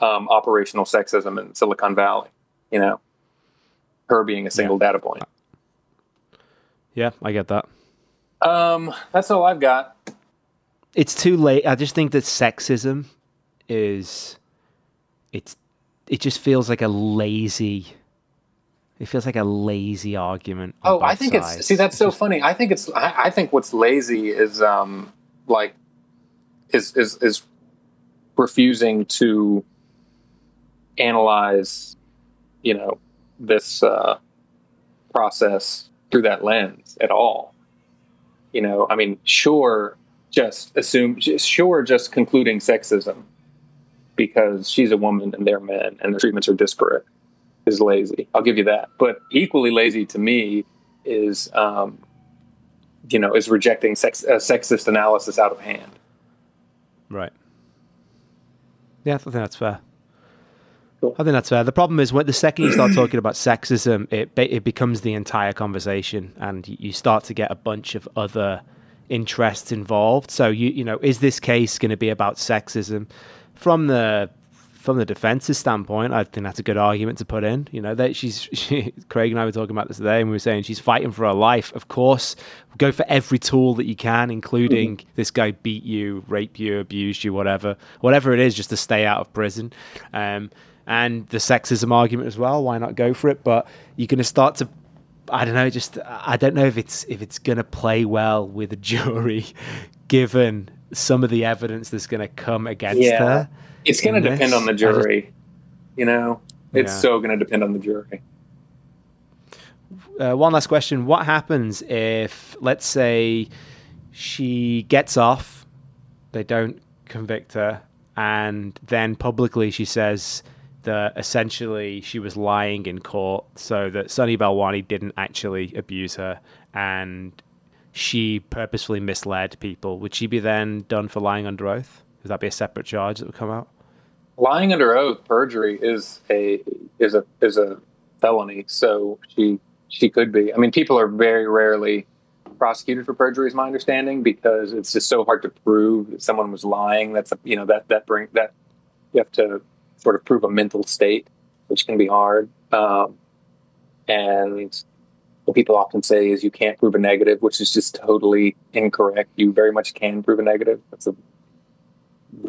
um, operational sexism in Silicon Valley. You know, her being a single yeah. data point. Yeah, I get that. Um, that's all I've got. It's too late. I just think that sexism is it's it just feels like a lazy it feels like a lazy argument. Oh, I think sides. it's see that's it's so just, funny. I think it's I, I, think what's lazy is um like is is is refusing to analyze, you know, this uh, process through that lens at all. You know, I mean, sure, just assume, sure, just concluding sexism because she's a woman and they're men and the treatments are disparate is lazy. I'll give you that. But equally lazy to me is, um, you know, is rejecting sex, uh, sexist analysis out of hand. Right. Yeah, I think that's fair. Cool. I think that's fair. The problem is when the second you start talking about sexism, it it becomes the entire conversation, and you start to get a bunch of other interests involved. So you you know, is this case going to be about sexism from the from the defense's standpoint, I think that's a good argument to put in. You know, that she's she, Craig and I were talking about this today, and we were saying she's fighting for her life. Of course, go for every tool that you can, including mm-hmm. this guy beat you, rape you, abused you, whatever, whatever it is, just to stay out of prison. Um, and the sexism argument as well. Why not go for it? But you're going to start to I don't know. Just I don't know if it's if it's going to play well with a jury, given some of the evidence that's going to come against Yeah. her. It's going to depend on the I just- jury. you know, it's Yeah. so going to depend on the jury. Uh, one last question: What happens if, let's say, she gets off, they don't convict her, and then publicly she says that essentially she was lying in court, so that Sunny Balwani didn't actually abuse her, and she purposefully misled people. Would she be then done for lying under oath? Would that be a separate charge that would come out? Lying under oath, perjury is a is a is a felony. So she she could be. I mean, people are very rarely prosecuted for perjury, is my understanding, because it's just so hard to prove that someone was lying. That's a, you know that that bring that you have to sort of prove a mental state, which can be hard. Um, and what people often say is you can't prove a negative, which is just totally incorrect. You very much can prove a negative. That's a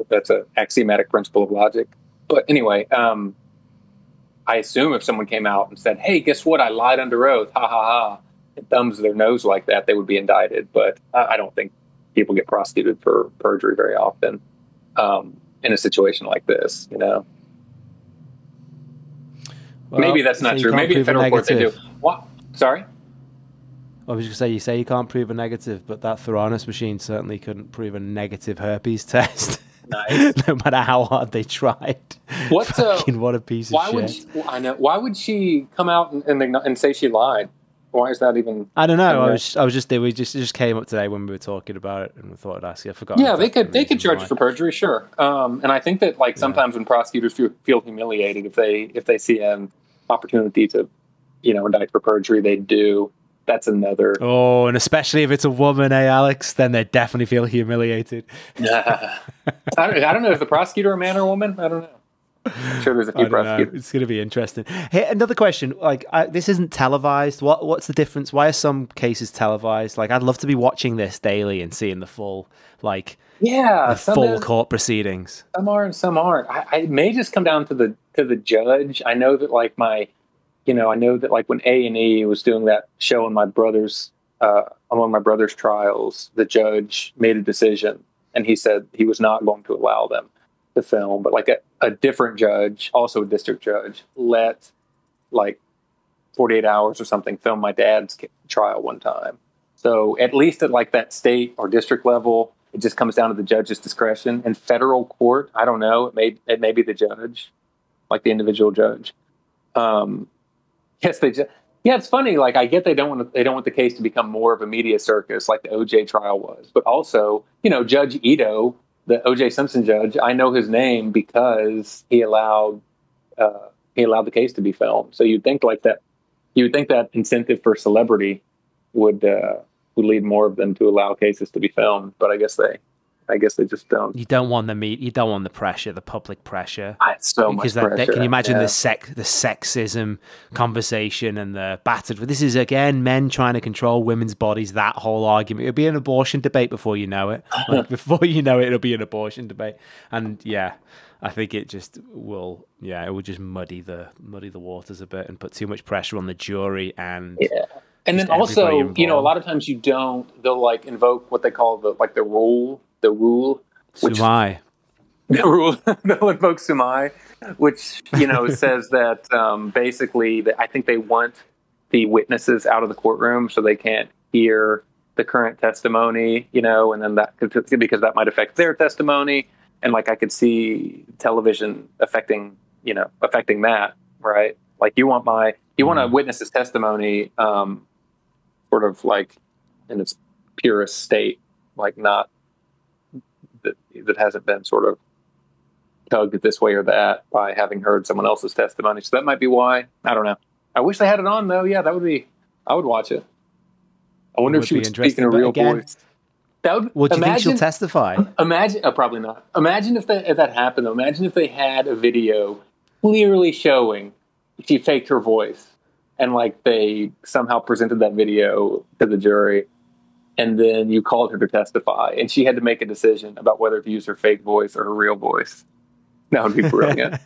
that's a axiomatic principle of logic. But anyway, um, I assume if someone came out and said, "Hey, guess what? I lied under oath," ha ha ha, and thumbs their nose like that, they would be indicted. But I, I don't think people get prosecuted for perjury very often um, in a situation like this. You know, maybe that's so not true. Maybe in federal court they do. negative. Sorry. I was just going to say, you say you can't prove a negative, but that Theranos machine certainly couldn't prove a negative herpes test. Nice. no matter how hard they tried. What, uh, Fucking what a piece Why of would shit. she, I know? Why would she come out and, and and say she lied? Why is that even? I don't know. I Yeah. was I was just we just it just came up today when we were talking about it, and I thought I'd ask you. I forgot. Yeah, they the could they could charge why. for perjury, sure. Um, and I think that like sometimes when prosecutors feel, feel humiliated if they if they see an opportunity to, you know, indict for perjury, they do. That's another. Oh, and especially if it's a woman, eh, Alex? Then they definitely feel humiliated. I, don't, I don't know if the prosecutor a man or a woman. I don't know. I'm sure there's a few know. prosecutors. It's going to be interesting. Hey, another question. Like, I, this isn't televised. What What's the difference? Why are some cases televised? Like, I'd love to be watching this daily and seeing the full, like, Yeah, the some, full is- court proceedings. some are and some aren't. I, I it may just come down to the to the judge. I know that like my, you know, I know that like when A and E was doing that show on my brother's uh, on my brother's trials, the judge made a decision, and he said he was not going to allow them to film. But like a, a different judge, also a district judge, let like forty eight hours or something film my dad's trial one time. So at least at like that state or district level, it just comes down to the judge's discretion. In federal court, I don't know. It may it may be the judge, like the individual judge. Um, yes, they just. Yeah, it's funny. Like I get they don't want to, they don't want the case to become more of a media circus like the OJ trial was, but also you know Judge Ito, the OJ Simpson judge, I know his name because he allowed uh, he allowed the case to be filmed. So you'd think like that, you would think that incentive for celebrity would uh, would lead more of them to allow cases to be filmed, but I guess they, I guess they just don't. You don't want the meat. You don't want the pressure, the public pressure. I so much because that, that- pressure. can you imagine Yeah. the sex, the sexism conversation and the battered? This is again men trying to control women's bodies. That whole argument. It'll be an abortion debate before you know it. Like, before you know it, it'll be an abortion debate. And yeah, I think it just will. Yeah, it will just muddy the muddy the waters a bit and put too much pressure on the jury and Yeah. And then also, everybody you know, a lot of times you don't. They'll like invoke what they call the like the rule, the rule, which Sumai. the rule. they'll invoke sumai, which you know says that um, basically that I think they want the witnesses out of the courtroom so they can't hear the current testimony. You know, and then that because that might affect their testimony. And like I could see television affecting, you know, affecting that, right? Like you want my, you want a Mhm. witness's testimony, um, sort of like in its purest state, like not that hasn't been sort of tugged this way or that by having heard someone else's testimony. So that might be why. I don't know. I wish they had it on though. Yeah, that would be. I would watch it. I wonder Would if she would speak in a real again- voice. That would. What do you think she'll testify? Imagine, oh, probably not. Imagine if that if that happened. Though. Imagine if they had a video clearly showing she faked her voice, and like they somehow presented that video to the jury, and then you called her to testify, and she had to make a decision about whether to use her fake voice or her real voice. That would be brilliant.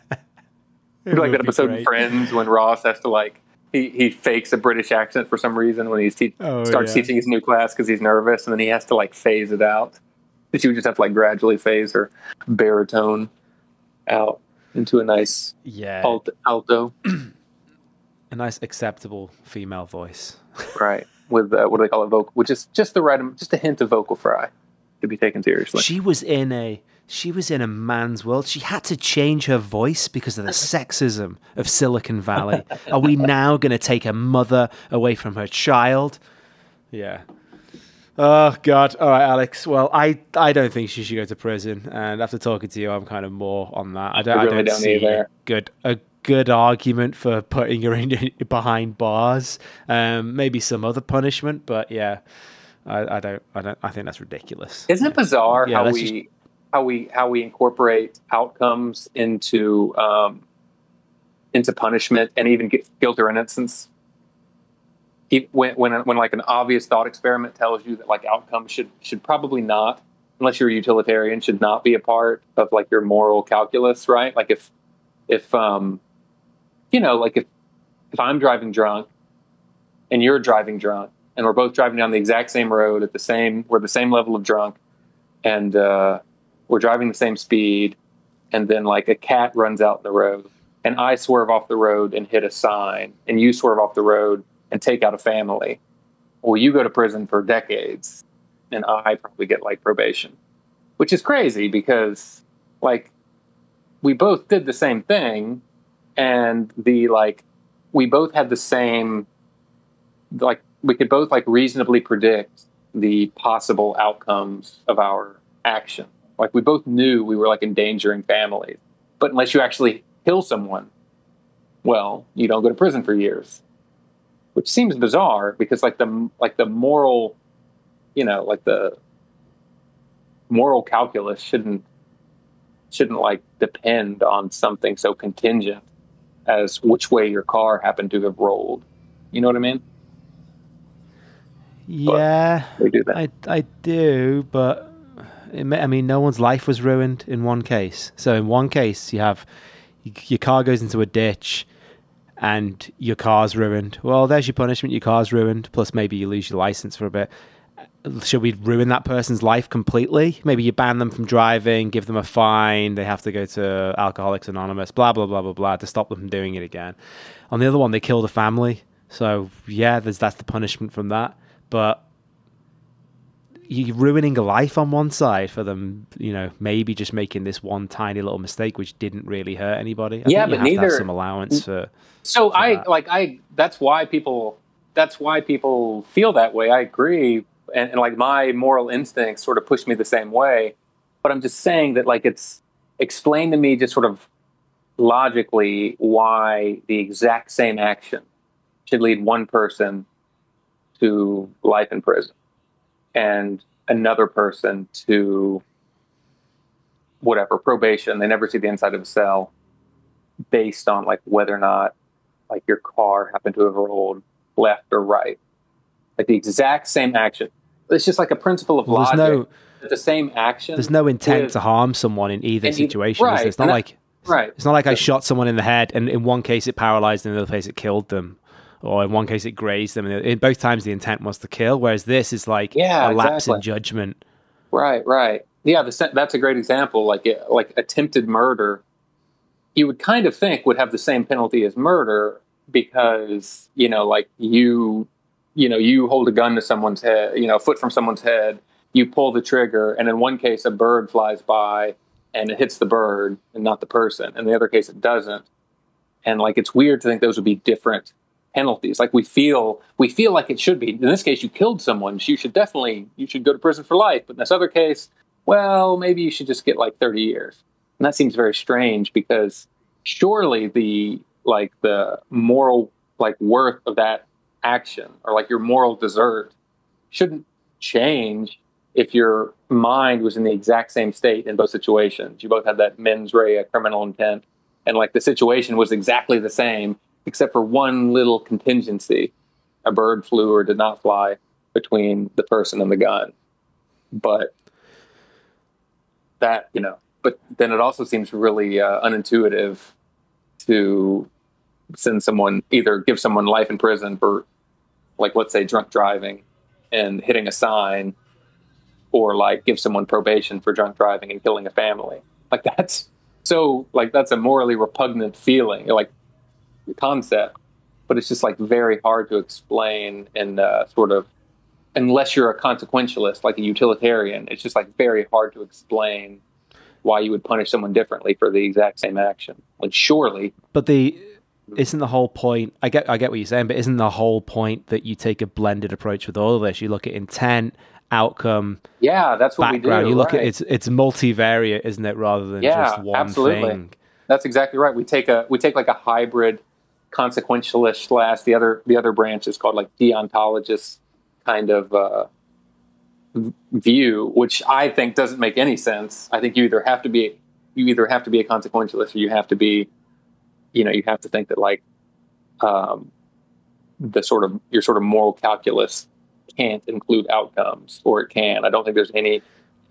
It It'd be like that episode in. Friends when Ross has to like he, he fakes a British accent for some reason when he's te- Oh, starts yeah. teaching his new class because he's nervous, and then he has to like phase it out. that you would just have to like gradually phase her baritone out into a nice Yeah, alt- alto, a nice acceptable female voice. right? With uh, what do they call it? Vocal, which is just the right, just a hint of vocal fry to be taken seriously. She was in a she was in a man's world. She had to change her voice because of the sexism of Silicon Valley. Are we now going to take a mother away from her child? Yeah. Oh God! All right, Alex. Well, I I don't think she should go to prison. And after talking to you, I'm kind of more on that. I don't. I really I don't, don't see either. a good a good argument for putting her in behind bars. Um, maybe some other punishment, but yeah, I, I don't. I don't. I think that's ridiculous. Isn't it bizarre Yeah, how we how we how we incorporate outcomes into um, into punishment and even gu- guilt or innocence? When, when when like an obvious thought experiment tells you that like outcomes should should probably not, unless you're a utilitarian, should not be a part of like your moral calculus, right? Like if if um you know like if if I'm driving drunk and you're driving drunk and we're both driving down the exact same road at the same we're the same level of drunk and uh, we're driving the same speed and then like a cat runs out in the road and i swerve off the road and hit a sign and you swerve off the road and take out a family well you go to prison for decades and i probably get like probation which is crazy because like we both did the same thing and the like we both had the same like we could both like reasonably predict the possible outcomes of our action. Like we both knew we were like endangering families. But unless you actually kill someone, well, you don't go to prison for years. Which seems bizarre because like the like the moral, you know, like the moral calculus shouldn't shouldn't like depend on something so contingent as which way your car happened to have rolled. You know what I mean? Yeah, do that. I I do, but it may, I mean, no one's life was ruined in one case. So in one case, you have your car goes into a ditch, and your car's ruined. Well, there's your punishment. Your car's ruined. Plus, maybe you lose your license for a bit. Should we ruin that person's life completely? Maybe you ban them from driving, give them a fine. They have to go to Alcoholics Anonymous. Blah blah blah blah blah to stop them from doing it again. On the other one, they killed a family. So yeah, there's that's the punishment from that. But you're ruining a life on one side for them, you know, maybe just making this one tiny little mistake which didn't really hurt anybody. I Yeah, but have to have neither- some allowance for So for I that. like I that's why people that's why people feel that way. I agree, and, and like my moral instincts sort of push me the same way. But I'm just saying that like it's explain to me just sort of logically why the exact same action should lead one person to life in prison and another person to whatever probation. They never see the inside of a cell based on like whether or not like your car happened to have rolled left or right. Like the exact same action. It's just like a principle of well, there's logic. no that the same action. there's no intent with- to harm someone in either situation. is right. It's not and like right. it's not like I shot someone in the head and in one case it paralyzed and in the other case it killed them. Or in one case it grazed them. And in both times the intent was to kill, whereas this is like Yeah, a lapse in judgment. Right, right. Yeah, the, that's a great example. Like it- like attempted murder, you would kind of think would have the same penalty as murder because you know, like you, you know, you hold a gun to someone's head, you know, a foot from someone's head, you pull the trigger, and in one case a bird flies by and it hits the bird and not the person, in the other case it doesn't. And like it's weird to think those would be different penalties. Like we feel we feel like it should be. In this case, you killed someone. You should definitely you should go to prison for life. But in this other case, well, maybe you should just get like thirty years. And that seems very strange because surely the like the moral like worth of that action or like your moral desert shouldn't change if your mind was in the exact same state in both situations. You both had that mens rea criminal intent and like the situation was exactly the same except for one little contingency. A bird flew or did not fly between the person and the gun. But that, you know, but then it also seems really uh, unintuitive to send someone either give someone life in prison for like let's say drunk driving and hitting a sign or like give someone probation for drunk driving and killing a family. Like that's so like that's a morally repugnant feeling, like concept. But it's just like very hard to explain and uh, sort of unless you're a consequentialist, like a utilitarian. It's just like very hard to explain why you would punish someone differently for the exact same action. Like surely, but the isn't the whole point i get i get what you're saying but isn't the whole point that you take a blended approach with all of this you look at intent outcome yeah that's what background we do you look right. at it's it's multivariate isn't it rather than Yeah, just one absolutely. thing That's exactly right. We take a we take like a hybrid consequentialist slash the other the other branch is called like deontologist kind of uh, view, which I think doesn't make any sense. I think you either have to be you either have to be a consequentialist or you have to be, you know, you have to think that like um, the sort of your sort of moral calculus can't include outcomes, or it can. I don't think there's any.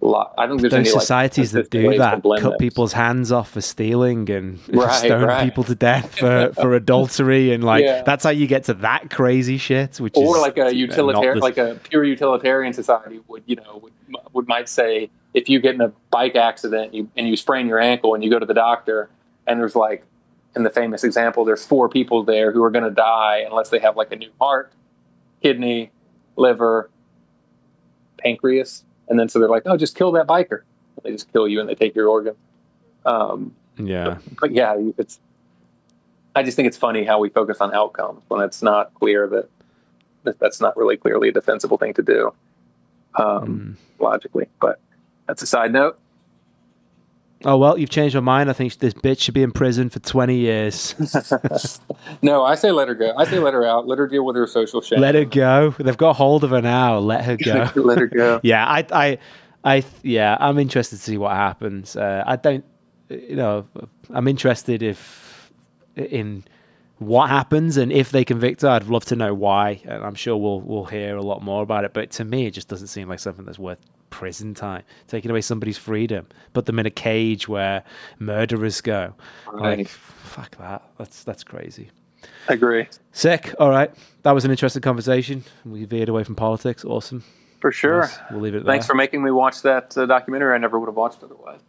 Lot, I don't think there's those any like, societies that do that cut this. people's hands off for stealing and Right, stone right. people to death for, for adultery and like Yeah. that's how you get to that crazy shit which or is like a utilitarian, not like a pure utilitarian society would, you know, would, would might say if you get in a bike accident you, and you sprain your ankle and you go to the doctor and there's like, in the famous example, there's four people there who are going to die unless they have like a new heart, kidney, liver, pancreas, and then so they're like, oh, just kill that biker. They just kill you and they take your organ. Um, yeah but yeah, it's. I just think it's funny how we focus on outcomes when it's not clear that, that that's not really clearly a defensible thing to do, um, logically. But that's a side note. Oh well you've changed my mind i think this bitch should be in prison for 20 years No, I say let her go. I say let her out. Let her deal with her social shame. let her go they've got hold of her now let her go let her go. yeah i i i yeah i'm interested to see what happens uh, i don't you know i'm interested if in what happens and if they convict her i'd love to know why and i'm sure we'll we'll hear a lot more about it but to me it just doesn't seem like something that's worth prison time taking away somebody's freedom put them in a cage where murderers go Right. like fuck that that's that's crazy I agree sick all right that was an interesting conversation we veered away from politics awesome for sure. Nice. we'll leave it Thanks there. for making me watch that uh, documentary. I never would have watched otherwise.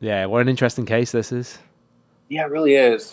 Yeah, what an interesting case this is. Yeah, it really is.